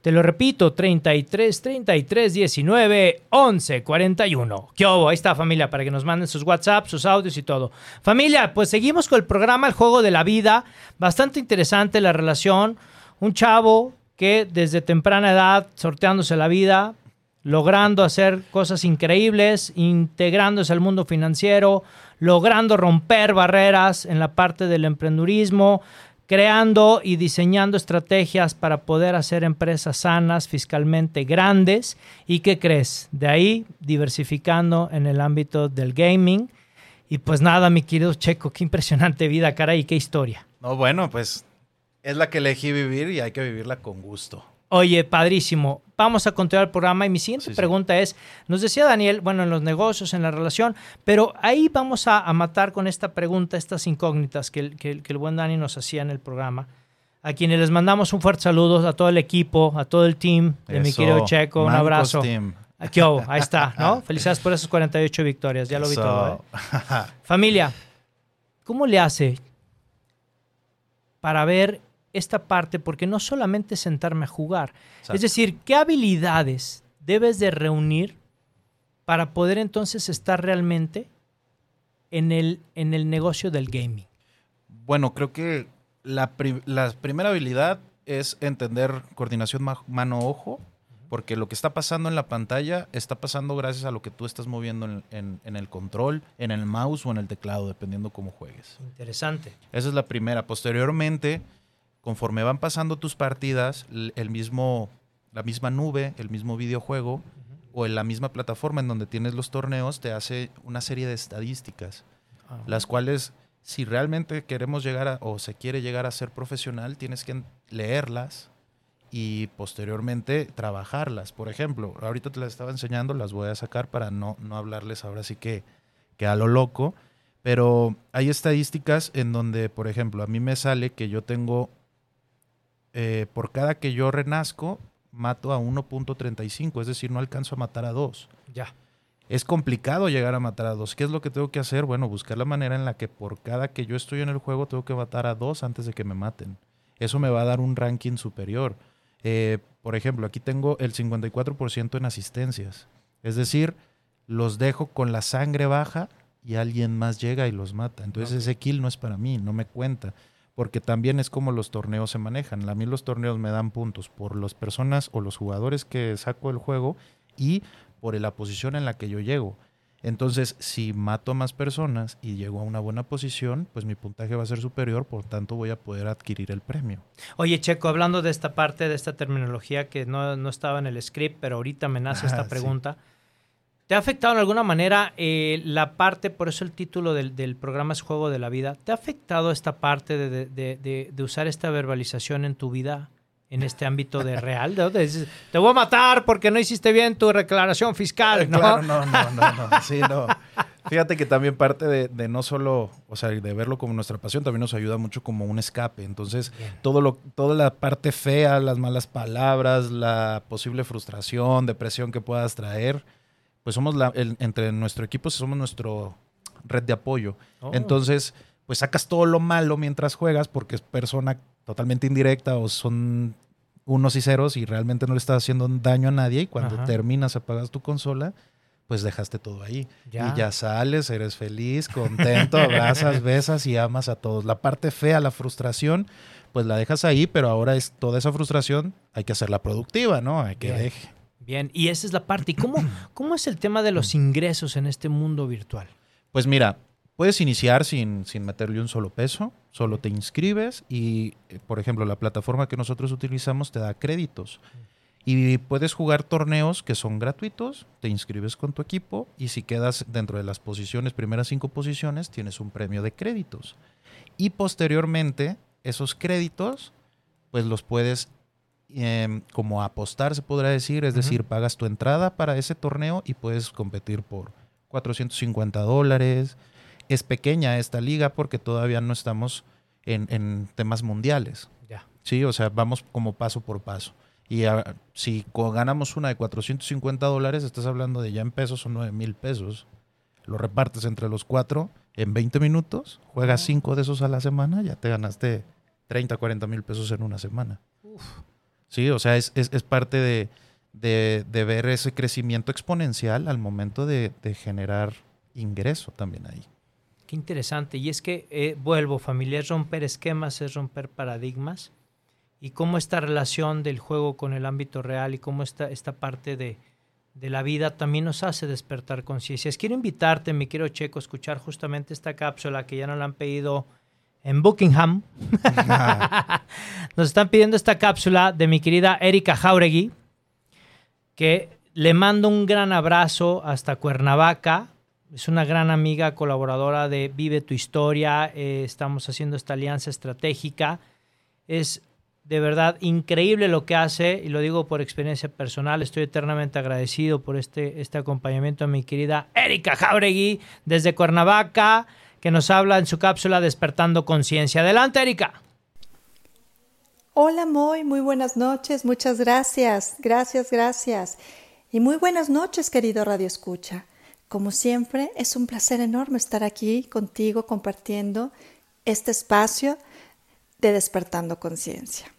Speaker 3: Te lo repito, 33 33 19 11 41. ¿Qué hubo? Ahí está, familia, para que nos manden sus WhatsApp, sus audios y todo. Familia, pues seguimos con el programa El Juego de la Vida. Bastante interesante la relación. Un chavo que desde temprana edad, sorteándose la vida, logrando hacer cosas increíbles, integrándose al mundo financiero, logrando romper barreras en la parte del emprendurismo, creando y diseñando estrategias para poder hacer empresas sanas, fiscalmente grandes. ¿Y qué crees? De ahí diversificando en el ámbito del gaming. Y pues nada, mi querido Checo, qué impresionante vida, cara, y qué historia.
Speaker 4: No, bueno, pues es la que elegí vivir y hay que vivirla con gusto.
Speaker 3: Oye, padrísimo. Vamos a continuar el programa y mi siguiente
Speaker 4: Sí, sí.
Speaker 3: pregunta es, nos decía Daniel, bueno, en los negocios, en la relación, pero ahí vamos a, a matar con esta pregunta, estas incógnitas que el, que el- que el buen Dani nos hacía en el programa, a quienes les mandamos un fuerte saludo, a todo el equipo, a todo el team de mi querido Checo, un abrazo.
Speaker 4: Team.
Speaker 3: Aquí, oh, ahí está, ¿no? Felicidades por esas 48 victorias, ya lo vi todo. ¿eh? Familia, ¿cómo le hace para ver esta parte? Porque no solamente sentarme a jugar.
Speaker 4: Exacto.
Speaker 3: Es decir, ¿qué habilidades debes de reunir para poder entonces estar realmente en el, en el negocio del gaming?
Speaker 4: Bueno, creo que la, pri- la primera habilidad es entender coordinación ma- mano-ojo, porque lo que está pasando en la pantalla está pasando gracias a lo que tú estás moviendo en, en- en el control, en el mouse o en el teclado, dependiendo cómo juegues.
Speaker 3: Interesante.
Speaker 4: Esa es la primera. Posteriormente, conforme van pasando tus partidas, el mismo, la misma nube, el mismo videojuego o en la misma plataforma en donde tienes los torneos te hace una serie de estadísticas
Speaker 3: Ah.
Speaker 4: las cuales si realmente queremos llegar a, o se quiere llegar a ser profesional, tienes que leerlas y posteriormente trabajarlas. Por ejemplo, ahorita te las estaba enseñando, las voy a sacar para no, no hablarles ahora sí que, que a lo loco, pero hay estadísticas en donde, por ejemplo, a mí me sale que yo tengo, eh, por cada que yo renazco, mato a 1.35, es decir, no alcanzo a matar a dos
Speaker 3: Ya.
Speaker 4: es complicado llegar a matar a dos. ¿Qué es lo que tengo que hacer? Bueno, buscar la manera en la que por cada que yo estoy en el juego tengo que matar a dos antes de que me maten. Eso me va a dar un ranking superior. Eh, por ejemplo, aquí tengo el 54% en asistencias. Es decir, los dejo con la sangre baja y alguien más llega y los mata. Entonces ese kill no es para mí, no me cuenta. Porque también es como los torneos se manejan. A mí los torneos me dan puntos por las personas o los jugadores que saco del juego y por la posición en la que yo llego. Entonces, si mato a más personas y llego a una buena posición, pues mi puntaje va a ser superior, por tanto voy a poder adquirir el premio.
Speaker 3: Oye, Checo, hablando de esta parte, de esta terminología que no, no estaba en el script, pero ahorita me nace esta
Speaker 4: Ah, sí.
Speaker 3: ¿Te ha afectado en alguna manera eh, la parte, por eso el título del, del programa es Juego de la Vida, ¿te ha afectado esta parte de, de- de- de- de usar esta verbalización en tu vida, en este ámbito de real? ¿De dónde dices, Te voy a matar porque no hiciste bien tu declaración fiscal, ¿no?
Speaker 4: Eh, Claro, no, no, no, no, sí, no. Fíjate que también parte de, de no solo, o sea, de verlo como nuestra pasión, también nos ayuda mucho como un escape. Entonces,
Speaker 3: Bien.
Speaker 4: todo lo, toda la parte fea, las malas palabras, la posible frustración, depresión que puedas traer, pues somos la, el- entre nuestro equipo somos nuestro red de apoyo.
Speaker 3: Oh.
Speaker 4: Entonces, pues sacas todo lo malo mientras juegas porque es persona totalmente indirecta o son unos y ceros y realmente no le estás haciendo daño a nadie y cuando
Speaker 3: Ajá.
Speaker 4: terminas, apagas tu consola, pues dejaste todo ahí.
Speaker 3: Ya.
Speaker 4: Y ya sales, eres feliz, contento, abrazas, besas y amas a todos. La parte fea, la frustración, pues la dejas ahí, pero ahora es toda esa frustración, hay que hacerla productiva, ¿no? Hay que deje.
Speaker 3: Bien, y esa es la parte. ¿Y cómo, cómo es el tema de los ingresos en este mundo virtual?
Speaker 4: Pues mira, puedes iniciar sin, sin meterle un solo peso, solo te inscribes y, eh, por ejemplo, la plataforma que nosotros utilizamos te da créditos. Y puedes jugar torneos que son gratuitos, te inscribes con tu equipo y si quedas dentro de las posiciones, primeras cinco posiciones, tienes un premio de créditos. Y posteriormente, esos créditos, pues los puedes em, como apostar, se podrá decir, es decir, pagas tu entrada para ese torneo y puedes competir por 450 dólares. Es pequeña esta liga porque todavía no estamos en, en temas mundiales.
Speaker 3: Ya.
Speaker 4: Sí, o sea, vamos como paso por paso. Y ah, si ganamos una de 450 dólares, estás hablando de ya en pesos son 9 mil pesos. Lo repartes entre los cuatro en 20 minutos, juegas cinco de esos a la semana, ya te ganaste 30, 40 mil pesos en una semana. Sí, o sea, es, es- es parte de, de- de ver ese crecimiento exponencial al momento de, de generar ingreso también ahí.
Speaker 3: Qué interesante. Y es que, eh, vuelvo, familia, es romper esquemas, es romper paradigmas. Y cómo esta relación del juego con el ámbito real y cómo esta, esta parte de, de la vida también nos hace despertar conciencias. Quiero invitarte, mi querido Checo, a escuchar justamente esta cápsula que ya nos la han pedido en Buckingham. Nos están pidiendo esta cápsula de mi querida Erika Jauregui, que le mando un gran abrazo hasta Cuernavaca. Es una gran amiga colaboradora de Vive tu Historia. Eh, estamos haciendo esta alianza estratégica. Es de verdad increíble lo que hace y lo digo por experiencia personal. Estoy eternamente agradecido por este, este acompañamiento a mi querida Erika Jauregui desde Cuernavaca, que nos habla en su cápsula Despertando Conciencia. Adelante, Erika.
Speaker 5: Hola, Moy, muy buenas noches, muchas gracias, gracias, gracias. Y muy buenas noches, querido Radio Escucha. Como siempre, es un placer enorme estar aquí contigo compartiendo este espacio de Despertando Conciencia.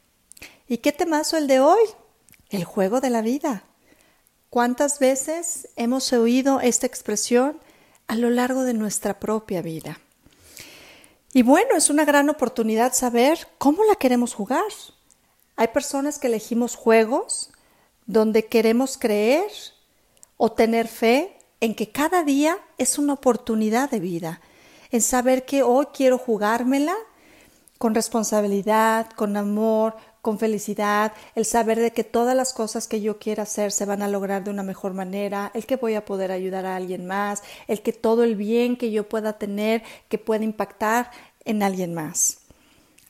Speaker 5: ¿Y qué temazo el de hoy? El juego de la vida. ¿Cuántas veces hemos oído esta expresión a lo largo de nuestra propia vida? Y bueno, es una gran oportunidad saber cómo la queremos jugar. Hay personas que elegimos juegos donde queremos creer o tener fe en que cada día es una oportunidad de vida, en saber que hoy quiero jugármela con responsabilidad, con amor, con felicidad, el saber de que todas las cosas que yo quiera hacer se van a lograr de una mejor manera, el que voy a poder ayudar a alguien más, el que todo el bien que yo pueda tener que pueda impactar en alguien más.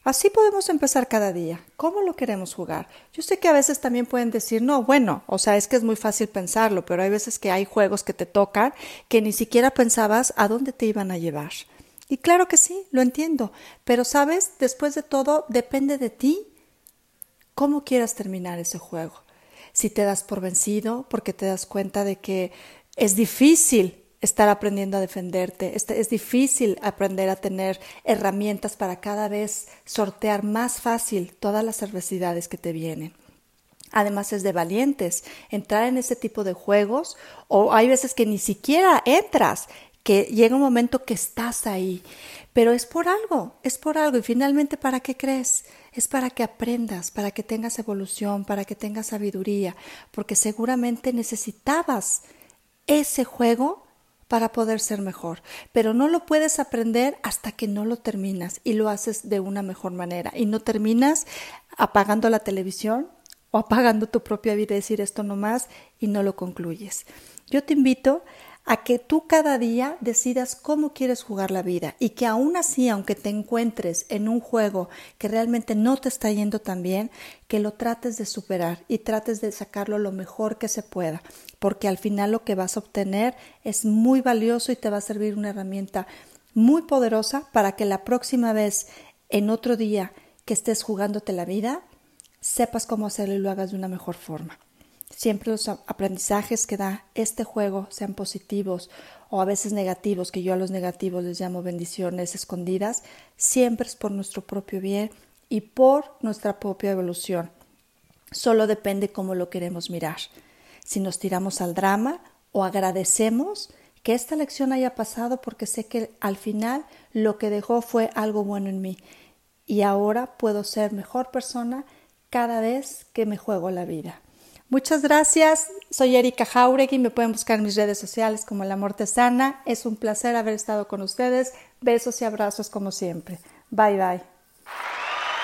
Speaker 5: Así podemos empezar cada día. ¿Cómo lo queremos jugar? Yo sé que a veces también pueden decir, no, bueno, o sea, es que es muy fácil pensarlo, pero hay veces que hay juegos que te tocan que ni siquiera pensabas a dónde te iban a llevar. Y claro que sí, lo entiendo, pero sabes, después de todo, depende de ti cómo quieras terminar ese juego. Si te das por vencido porque te das cuenta de que es difícil estar aprendiendo a defenderte, es difícil aprender a tener herramientas para cada vez sortear más fácil todas las adversidades que te vienen. Además es de valientes entrar en ese tipo de juegos o hay veces que ni siquiera entras, que llega un momento que estás ahí, pero es por algo, es por algo y finalmente ¿para qué crees? es para que aprendas, para que tengas evolución, para que tengas sabiduría, porque seguramente necesitabas ese juego para poder ser mejor, pero no lo puedes aprender hasta que no lo terminas y lo haces de una mejor manera y no terminas apagando la televisión o apagando tu propia vida y decir esto no más y no lo concluyes. Yo te invito a que tú cada día decidas cómo quieres jugar la vida y que aún así, aunque te encuentres en un juego que realmente no te está yendo tan bien, que lo trates de superar y trates de sacarlo lo mejor que se pueda, porque al final lo que vas a obtener es muy valioso y te va a servir una herramienta muy poderosa para que la próxima vez, en otro día que estés jugándote la vida, sepas cómo hacerlo y lo hagas de una mejor forma. Siempre los aprendizajes que da este juego, sean positivos o a veces negativos, que yo a los negativos les llamo bendiciones escondidas, siempre es por nuestro propio bien y por nuestra propia evolución. Solo depende cómo lo queremos mirar. Si nos tiramos al drama o agradecemos que esta lección haya pasado porque sé que al final lo que dejó fue algo bueno en mí y ahora puedo ser mejor persona cada vez que me juego la vida. Muchas gracias. Soy Erika Jauregui. Me pueden buscar en mis redes sociales como La Mortesana. Es un placer haber estado con ustedes. Besos y abrazos como siempre. Bye bye.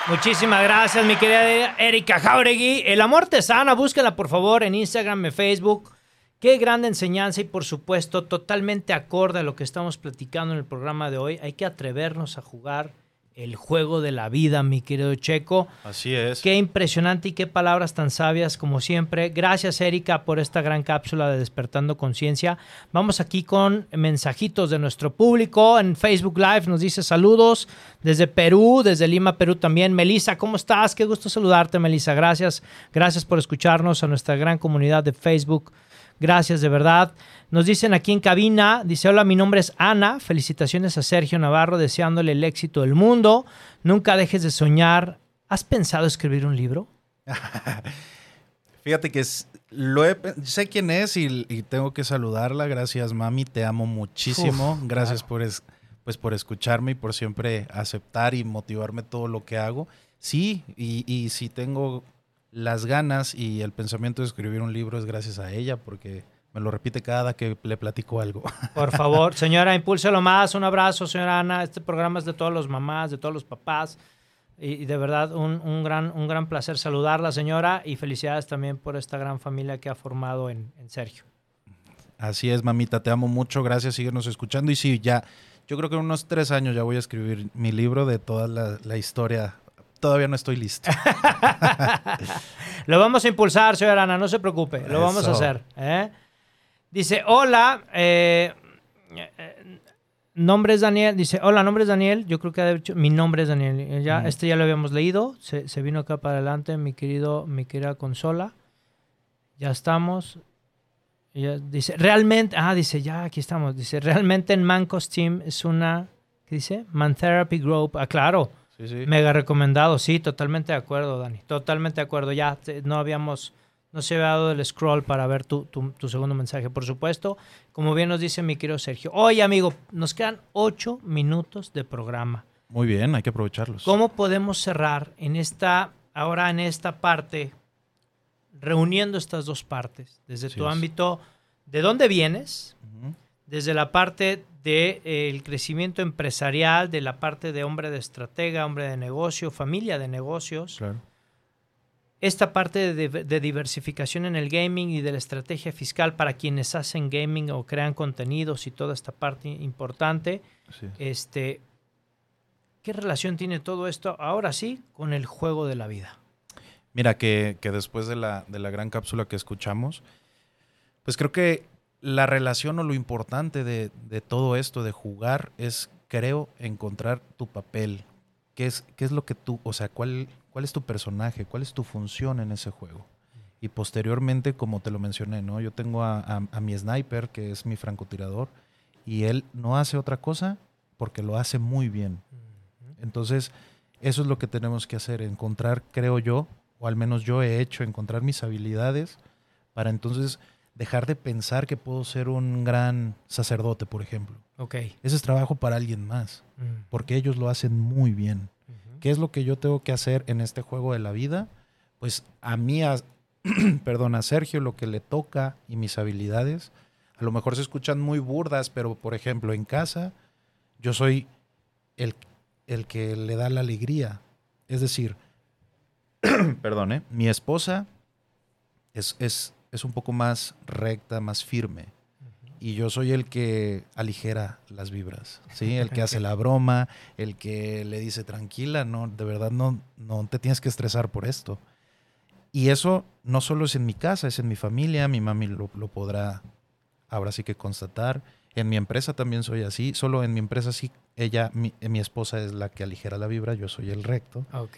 Speaker 3: Muchísimas gracias, mi querida Erika Jauregui. El amor te sana, búsquela por favor en Instagram, en Facebook. Qué grande enseñanza y por supuesto totalmente acorde a lo que estamos platicando en el programa de hoy. Hay que atrevernos a jugar el juego de la vida, mi querido Checo.
Speaker 4: Así es.
Speaker 3: Qué impresionante y qué palabras tan sabias como siempre. Gracias, Erika, por esta gran cápsula de Despertando Conciencia. Vamos aquí con mensajitos de nuestro público en Facebook Live. Nos dice saludos desde Perú, desde Lima, Perú también. Melissa, ¿cómo estás? Qué gusto saludarte, Melissa. Gracias. Gracias por escucharnos a nuestra gran comunidad de Facebook. Gracias, de verdad. Nos dicen aquí en cabina, dice, hola, mi nombre es Ana, felicitaciones a Sergio Navarro, deseándole el éxito del mundo. Nunca dejes de soñar. ¿Has pensado escribir un libro?
Speaker 4: Fíjate que lo sé quién es y, tengo que saludarla. Gracias, mami, te amo muchísimo. Gracias por, pues, por escucharme y por siempre aceptar y motivarme todo lo que hago. Sí, y, y si tengo las ganas y el pensamiento de escribir un libro es gracias a ella, porque Me lo repite cada que le platico algo.
Speaker 3: Por favor, señora, impúlselo más. Un abrazo, señora Ana. Este programa es de todos los mamás, de todos los papás. Y, y de verdad, un, un gran, un gran placer saludarla, señora. Y felicidades también por esta gran familia que ha formado en, en Sergio.
Speaker 4: Así es, mamita, te amo mucho. Gracias, síguenos escuchando. Y sí, ya, yo creo que en unos tres años ya voy a escribir mi libro de toda la, la historia. Todavía no estoy listo.
Speaker 3: Lo vamos a impulsar, señora Ana, no se preocupe. Lo vamos a hacer. ¿eh? Dice, hola. eh, eh, nombre es Daniel. Dice, hola, nombre es Daniel. Yo creo que ha dicho, mi nombre es Daniel. Eh, Ya. Este ya lo habíamos leído. Se, se vino acá para adelante, mi querido, mi querida consola. Ya estamos. Ya dice, realmente, ah, dice, ya aquí estamos. Dice, realmente en Mancos Team es una, ¿qué dice? Man Therapy Group. Ah, claro.
Speaker 4: Sí, sí.
Speaker 3: Mega recomendado, sí, totalmente de acuerdo, Dani. Totalmente de acuerdo. Ya te- no habíamos, no se había dado el scroll para ver tu, tu- tu segundo mensaje. Por supuesto, como bien nos dice mi querido Sergio. Oye, amigo, nos quedan ocho minutos de programa.
Speaker 4: Muy bien, hay que aprovecharlos.
Speaker 3: ¿Cómo podemos cerrar en esta, ahora en esta parte, reuniendo estas dos partes? Desde tu
Speaker 4: es.
Speaker 3: ámbito, ¿de dónde vienes? Desde la parte del crecimiento empresarial, de la parte de hombre de estratega, hombre de negocio, familia de negocios,
Speaker 4: Claro.
Speaker 3: esta parte de, de diversificación en el gaming y de la estrategia fiscal para quienes hacen gaming o crean contenidos y toda esta parte importante, este, ¿qué relación tiene todo esto ahora sí con el juego de la vida?
Speaker 4: Mira, que, que después de la, de la gran cápsula que escuchamos, pues creo que la relación o lo importante de, de todo esto, de jugar, es, creo, encontrar tu papel. ¿Qué es, qué es lo que tú, o sea, cuál, cuál es tu personaje, cuál es tu función en ese juego? Y posteriormente, como te lo mencioné, ¿no? Yo tengo a, a- a mi sniper, que es mi francotirador, y él no hace otra cosa porque lo hace muy bien. Entonces, eso es lo que tenemos que hacer, encontrar, creo yo, o al menos yo he hecho, encontrar mis habilidades para entonces dejar de pensar que puedo ser un gran sacerdote, por ejemplo.
Speaker 3: Ok.
Speaker 4: Ese es trabajo para alguien más,
Speaker 3: Mm.
Speaker 4: porque ellos lo hacen muy bien. ¿Qué es lo que yo tengo que hacer en este juego de la vida? Pues a mí, a, perdón, a Sergio lo que le toca y mis habilidades, a lo mejor se escuchan muy burdas, pero por ejemplo en casa yo soy el, el que le da la alegría. Es decir, perdón, ¿eh? mi esposa es, es, es un poco más recta, más firme. Y yo soy el que aligera las vibras, ¿sí? El que hace la broma, el que le dice tranquila, no, de verdad no, no te tienes que estresar por esto. Y eso no solo es en mi casa, es en mi familia, mi mami lo, lo podrá ahora sí que constatar. En mi empresa también soy así, solo en mi empresa sí, ella, mi, mi esposa es la que aligera la vibra, yo soy el recto.
Speaker 3: Ok.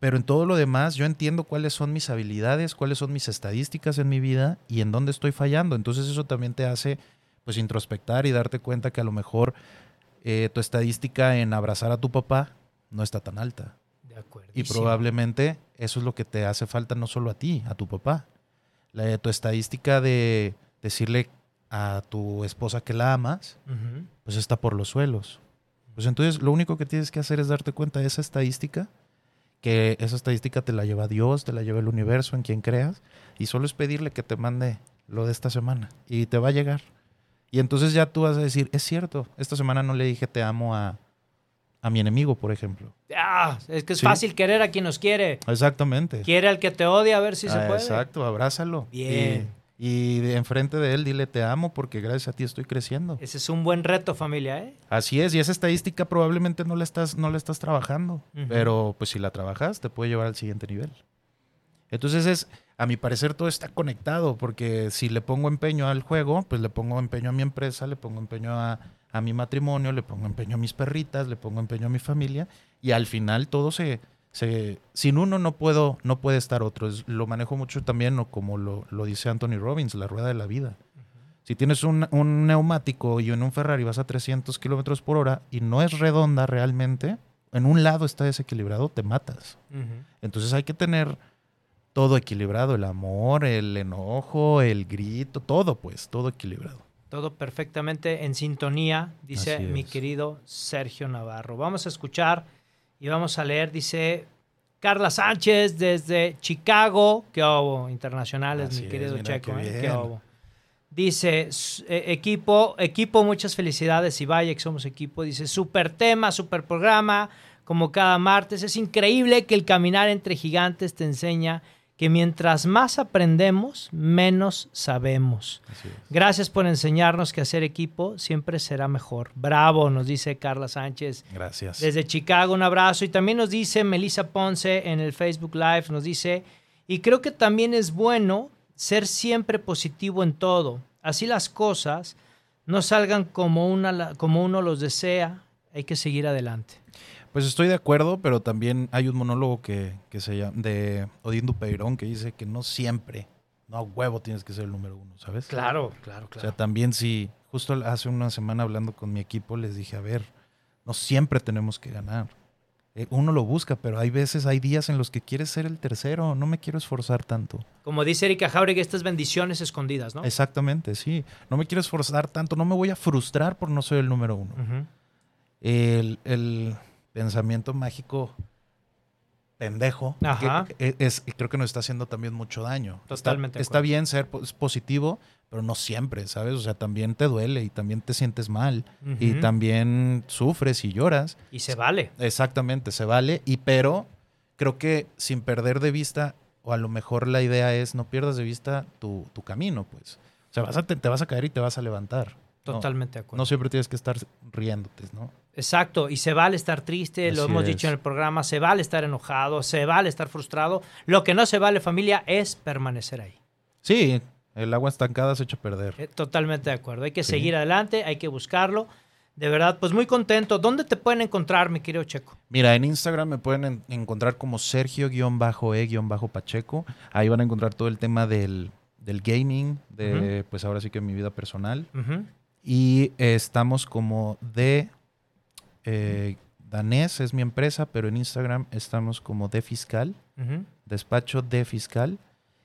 Speaker 4: Pero en todo lo demás, yo entiendo cuáles son mis habilidades, cuáles son mis estadísticas en mi vida y en dónde estoy fallando. Entonces eso también te hace pues introspectar y darte cuenta que a lo mejor eh, tu estadística en abrazar a tu papá no está tan alta.
Speaker 3: De acuerdo.
Speaker 4: Y probablemente eso es lo que te hace falta no solo a ti, a tu papá. La, tu estadística de decirle a tu esposa que la amas, pues está por los suelos. Pues entonces lo único que tienes que hacer es darte cuenta de esa estadística, que esa estadística te la lleva Dios, te la lleva el universo, en quien creas, y solo es pedirle que te mande lo de esta semana y te va a llegar. Y entonces ya tú vas a decir, es cierto, esta semana no le dije te amo a, a mi enemigo, por ejemplo.
Speaker 3: Ah, es que es
Speaker 4: Sí.
Speaker 3: fácil querer a quien nos quiere.
Speaker 4: Exactamente.
Speaker 3: Quiere al que te odia, a ver si se
Speaker 4: Ah,
Speaker 3: puede.
Speaker 4: Exacto, abrázalo.
Speaker 3: Bien.
Speaker 4: Y, y de enfrente de él dile te amo porque gracias a ti estoy creciendo.
Speaker 3: Ese es un buen reto, familia, ¿eh?
Speaker 4: Así es, y esa estadística probablemente no la estás, no la estás trabajando, pero pues si la trabajas te puede llevar al siguiente nivel. Entonces es, a mi parecer todo está conectado, porque si le pongo empeño al juego, pues le pongo empeño a mi empresa, le pongo empeño a, a mi matrimonio, le pongo empeño a mis perritas, le pongo empeño a mi familia, y al final todo se, se sin uno no puedo, no puede estar otro. Es- lo manejo mucho también, o como lo, lo dice Anthony Robbins, la rueda de la vida. Si tienes un, un neumático y en un Ferrari vas a 300 kilómetros por hora y no es redonda realmente, en un lado está desequilibrado, te matas. Entonces hay que tener todo equilibrado, el amor, el enojo, el grito, todo pues, todo equilibrado.
Speaker 3: Todo perfectamente en sintonía, dice mi querido Sergio Navarro. Vamos a escuchar y vamos a leer, dice Carla Sánchez desde Chicago, que hubo internacionales,
Speaker 4: Así
Speaker 3: mi querido Checo,
Speaker 4: qué
Speaker 3: ¿eh? Qué hubo. Dice, eh, equipo, equipo, muchas felicidades y vaya que somos equipo. Dice, super tema, super programa, como cada martes. Es increíble que el caminar entre gigantes te enseña que mientras más aprendemos, menos sabemos. Gracias por enseñarnos que hacer equipo siempre será mejor. Bravo, nos dice Carla Sánchez.
Speaker 4: Gracias.
Speaker 3: Desde Chicago, un abrazo. Y también nos dice Melissa Ponce en el Facebook Live, nos dice, y creo que también es bueno ser siempre positivo en todo. Así las cosas no salgan como, una, como uno los desea, hay que seguir adelante.
Speaker 4: Pues estoy de acuerdo, pero también hay un monólogo que, que se llama de Odín Dupeirón que dice que no siempre, no a huevo tienes que ser el número uno, ¿sabes?
Speaker 3: Claro, claro,
Speaker 4: O sea, también si, justo hace una semana hablando con mi equipo, les dije, a ver, no siempre tenemos que ganar. Eh, uno lo busca, pero hay veces, hay días en los que quieres ser el tercero, no me quiero esforzar tanto.
Speaker 3: Como dice Erika Jauregui, estas bendiciones escondidas, ¿no?
Speaker 4: Exactamente, sí. No me quiero esforzar tanto, no me voy a frustrar por no ser el número uno. El, el pensamiento mágico pendejo
Speaker 3: Ajá.
Speaker 4: que es, creo que nos está haciendo también mucho daño.
Speaker 3: Totalmente
Speaker 4: Está, está bien ser pos- positivo, pero no siempre, ¿sabes? O sea, también te duele y también te sientes mal y también sufres y lloras.
Speaker 3: Y se vale.
Speaker 4: Exactamente, se vale. Y pero creo que sin perder de vista, o a lo mejor la idea es no pierdas de vista tu, tu camino, pues. O sea, vas a te, te vas a caer y te vas a levantar. No-
Speaker 3: Totalmente de acuerdo.
Speaker 4: no siempre tienes que estar riéndote, ¿no?
Speaker 3: Exacto, y se vale estar triste, lo hemos
Speaker 4: es.
Speaker 3: dicho en el programa, se vale estar enojado, se vale estar frustrado. Lo que no se vale, familia, es permanecer ahí.
Speaker 4: Sí, el agua estancada se echa a perder.
Speaker 3: Eh, Totalmente de acuerdo. Hay que
Speaker 4: Sí.
Speaker 3: seguir adelante, hay que buscarlo. De verdad, pues muy contento. ¿Dónde te pueden encontrar, mi querido Checo?
Speaker 4: Mira, en Instagram me pueden en- encontrar como Sergio-E-Pacheco. Ahí van a encontrar todo el tema del, del gaming, de pues ahora sí que mi vida personal. Y eh, estamos como de eh, Danés, es mi empresa, pero en Instagram estamos como de fiscal, despacho de fiscal.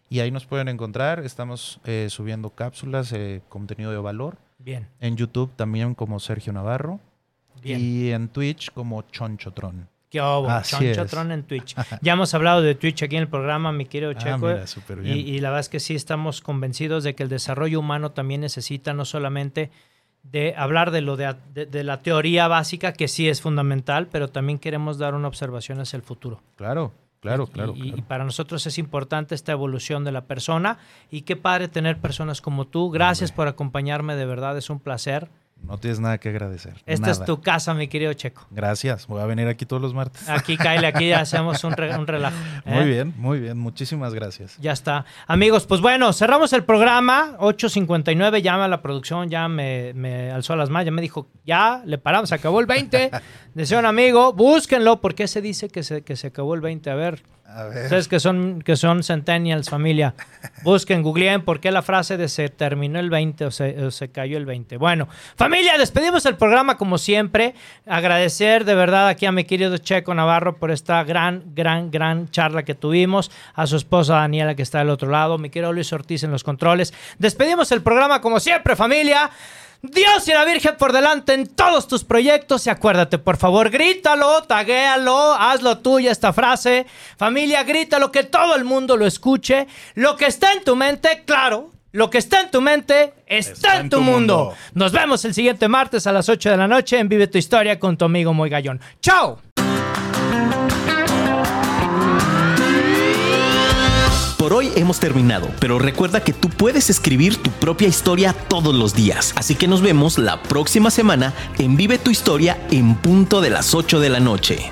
Speaker 4: Y ahí nos pueden encontrar. Estamos eh, subiendo cápsulas, eh, contenido de valor.
Speaker 3: Bien,
Speaker 4: En YouTube también como Sergio Navarro.
Speaker 3: bien.
Speaker 4: Y en Twitch como Chonchotron.
Speaker 3: ¿Qué?
Speaker 4: Así
Speaker 3: Chonchotron en Twitch. Ya hemos hablado de Twitch aquí en el programa, mi querido
Speaker 4: Ah,
Speaker 3: Checo.
Speaker 4: mira, súper bien.
Speaker 3: Y, y la verdad es que sí estamos convencidos de que el desarrollo humano también necesita no solamente de hablar de lo de, de- de la teoría básica, que sí es fundamental, pero también queremos dar una observación hacia el futuro.
Speaker 4: Claro, claro,
Speaker 3: Y-
Speaker 4: claro.
Speaker 3: Y,
Speaker 4: claro.
Speaker 3: y para nosotros es importante esta evolución de la persona y qué padre tener personas como tú. Gracias por acompañarme, de verdad es un placer.
Speaker 4: No tienes nada que agradecer.
Speaker 3: Esta
Speaker 4: nada.
Speaker 3: es tu casa, mi querido Checo.
Speaker 4: Gracias. Voy a venir aquí todos los martes.
Speaker 3: Aquí, Kyle, aquí hacemos un, re- un relajo.
Speaker 4: Muy
Speaker 3: ¿eh?
Speaker 4: bien, muy bien. Muchísimas gracias.
Speaker 3: Ya está. Amigos, pues bueno, cerramos el programa. 8.59, llama a la producción, ya me, me alzó las manos, ya me dijo, ya, le paramos, se acabó el 20. Decía un amigo, búsquenlo, ¿por qué se dice que se, que se acabó el 20? A ver,
Speaker 4: A
Speaker 3: ustedes que son, son centennials, familia, busquen, googleen por qué la frase de se terminó el 20 o se, o se cayó el 20. Bueno, familia, despedimos el programa como siempre. Agradecer de verdad aquí a mi querido Checo Navarro por esta gran, gran, gran charla que tuvimos. A su esposa Daniela que está del otro lado. Mi querido Luis Ortiz en los controles. Despedimos el programa como siempre, familia. Dios y la Virgen por delante en todos tus proyectos y acuérdate, por favor, grítalo, taguéalo, hazlo tuya esta frase. Familia, grítalo, que todo el mundo lo escuche. Lo que está en tu mente, claro, lo que está en tu mente está, en tu, mundo.
Speaker 4: mundo.
Speaker 3: Nos vemos el siguiente martes a las 8 de la noche en Vive tu Historia con tu amigo Muy Gallón. ¡Chao!
Speaker 1: Por hoy hemos terminado, pero recuerda que tú puedes escribir tu propia historia todos los días. Así que nos vemos la próxima semana en Vive tu Historia en punto de las 8 de la noche.